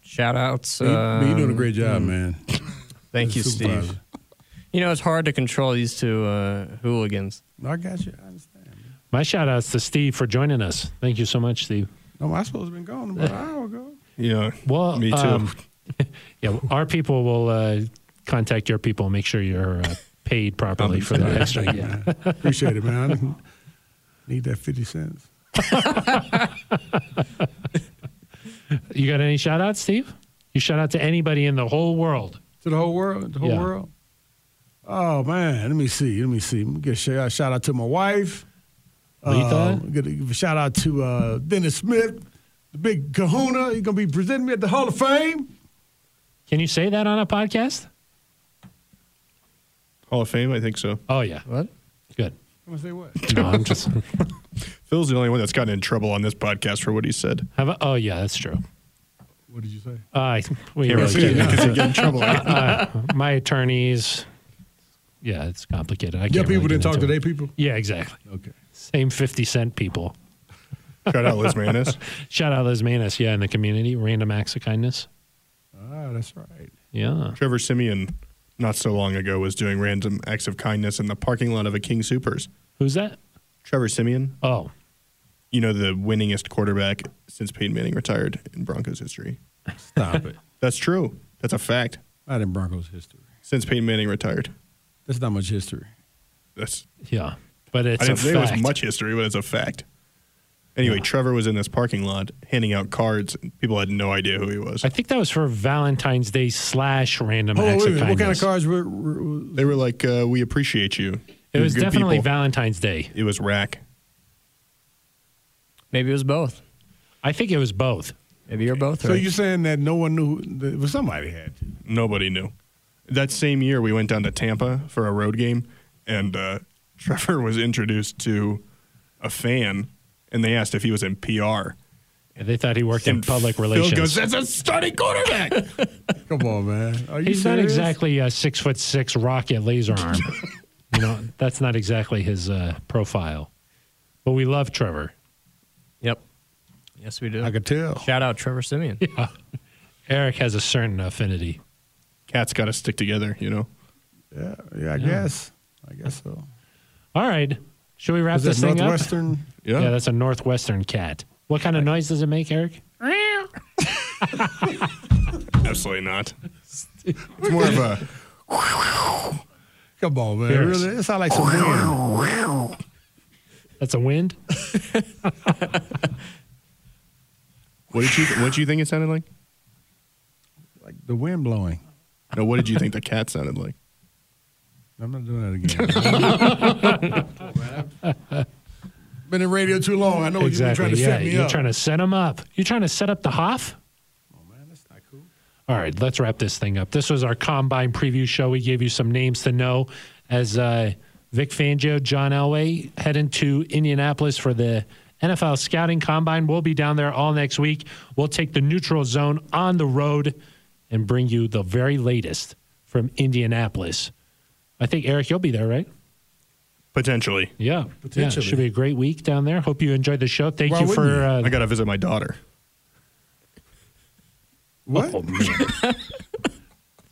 Shout outs. You- Um, you're doing a great job, man. Thank you, Supervisor. Steve. You know, it's hard to control these two uh, hooligans. I got you. I understand. My shout outs to Steve for joining us. Thank you so much, Steve. No, I supposed to have been gone about an hour ago. Yeah. Well, me too. um, yeah, our people will uh, contact your people and make sure you're uh, paid properly for the extra. Thank Yeah. Appreciate it, man. I need that 50 cents. You got any shout outs, Steve? You shout out to anybody in the whole world. To the whole world? The whole Yeah. world? Oh, man. Let me see. Let me see. Let me get a shout, shout out to my wife. Letha? Uh, get a, give a shout out to uh, Dennis Smith, the big kahuna. He's going to be presenting me at the Hall of Fame. Can you say that on a podcast? Hall of Fame, I think so. Oh, yeah. What? Good. I'm going to say what? No, I'm just. Phil's the only one that's gotten in trouble on this podcast for what he said. Have a, oh, yeah, that's true. What did you say? Uh, we Can't really really because he get in trouble. uh, my attorneys. Yeah, it's complicated. I Your can't people really didn't talk to into it. people? Yeah, exactly. Okay. Same 50 cent people. Shout out Liz Manis. Shout out Liz Manus, yeah, in the community. Random acts of kindness. Ah, that's right. Yeah. Trevor Siemian, not so long ago, was doing random acts of kindness in the parking lot of a King Soopers. Who's that? Trevor Siemian, Oh, you know, the winningest quarterback since Peyton Manning retired in Broncos history. Stop it. That's true. That's a fact. Not in Broncos history. Since Peyton Manning retired. That's not much history. That's yeah. But it's I a didn't say it was much history, but it's a fact. Anyway, Trevor was in this parking lot handing out cards. And people had no idea who he was. I think that was for Valentine's Day slash random Hold on, acts wait a of minute. What kind of cards were, were, were They were like, uh, "We appreciate you." it You're was definitely people. Valentine's Day. It was rack. Maybe it was both. I think it was both. Maybe you're both. So right. you're saying that no one knew? That, well, somebody had. Nobody knew. That same year, we went down to Tampa for a road game, and uh, Trevor was introduced to a fan, and they asked if he was in PR. And they thought he worked in And public Phil relations. goes, "That's a starting quarterback." Come on, man. Are you He's not exactly a six foot six rocket laser arm. you know, that's not exactly his uh, profile. But we love Trevor. Yep. Yes, we do. I could tell. Shout out Trevor Siemian. Yeah. Aric has a certain affinity. Cats got to stick together, you know. Yeah, yeah. I guess. I guess so. All right. Should we wrap Is this that thing Northwestern? Yeah. up? Yeah, that's a northwestern cat. What kind of noise does it make, Aric? Absolutely not. It's more of a. Come on, man. Yes. Really? It sounds like some wind. That's a wind? What did you What did you think it sounded like? Like the wind blowing. No, what did you think the cat sounded like? I'm not doing that again. Been in radio too long. I know you're exactly. trying to yeah, set me you're up. trying to set him up. You're trying to set up the Hoff? oh man, that's not cool. All right, let's wrap this thing up. This was our combine preview show. We gave you some names to know as uh, Vic Fangio, John Elway head into Indianapolis for the NFL scouting combine. We'll be down there all next week. We'll take the neutral zone on the road and bring you the very latest from Indianapolis. I think Aric, you'll be there, right? Potentially. Yeah, Potentially. Yeah, should be a great week down there. Hope you enjoyed the show. Thank Why you for. you? Uh, I got to visit my daughter. What? oh man,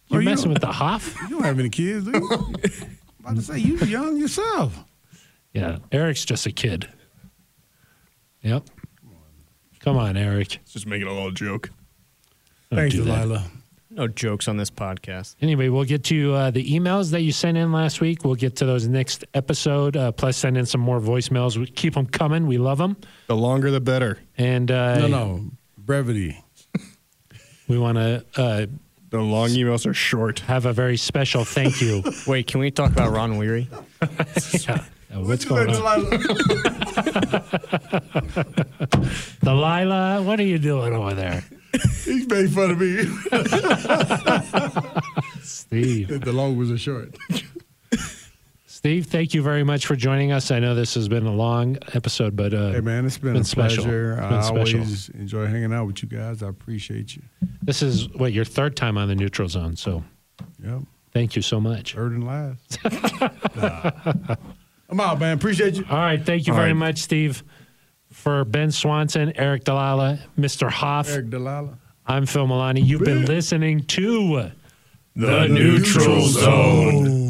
you're you- messing with the Hoff? You don't have any kids, do you? I'm about to say you young yourself. Yeah, Aric's just a kid. Yep. Come on, Aric. It's just making a little joke. Don't Thanks, do that. DiLalla. No jokes on this podcast. Anyway, we'll get to uh, the emails that you sent in last week. We'll get to those next episode. Uh, plus, send in some more voicemails. We keep them coming. We love them. The longer, the better. And uh, No, no, brevity. We want to uh, The long emails are short. have a very special thank you. Wait, can we talk about Ron Weary? Yeah. Uh, What's going on? DiLalla, what are you doing over there? He's made fun of me. Steve. the long was a short. Steve, thank you very much for joining us. I know this has been a long episode, but uh, Hey man, it's been, Been a special. pleasure. Been I special. always enjoy hanging out with you guys. I appreciate you. this is what your third time on the neutral zone. So Yep. thank you so much. Third and last. Nah. I'm out, man. Appreciate you. All right. Thank you All very right. much, Steve. For Ben Swanson, Aric DiLalla, Mr. Hoff, Aric DiLalla. I'm Phil Milani. You've been listening to The Neutral Zone.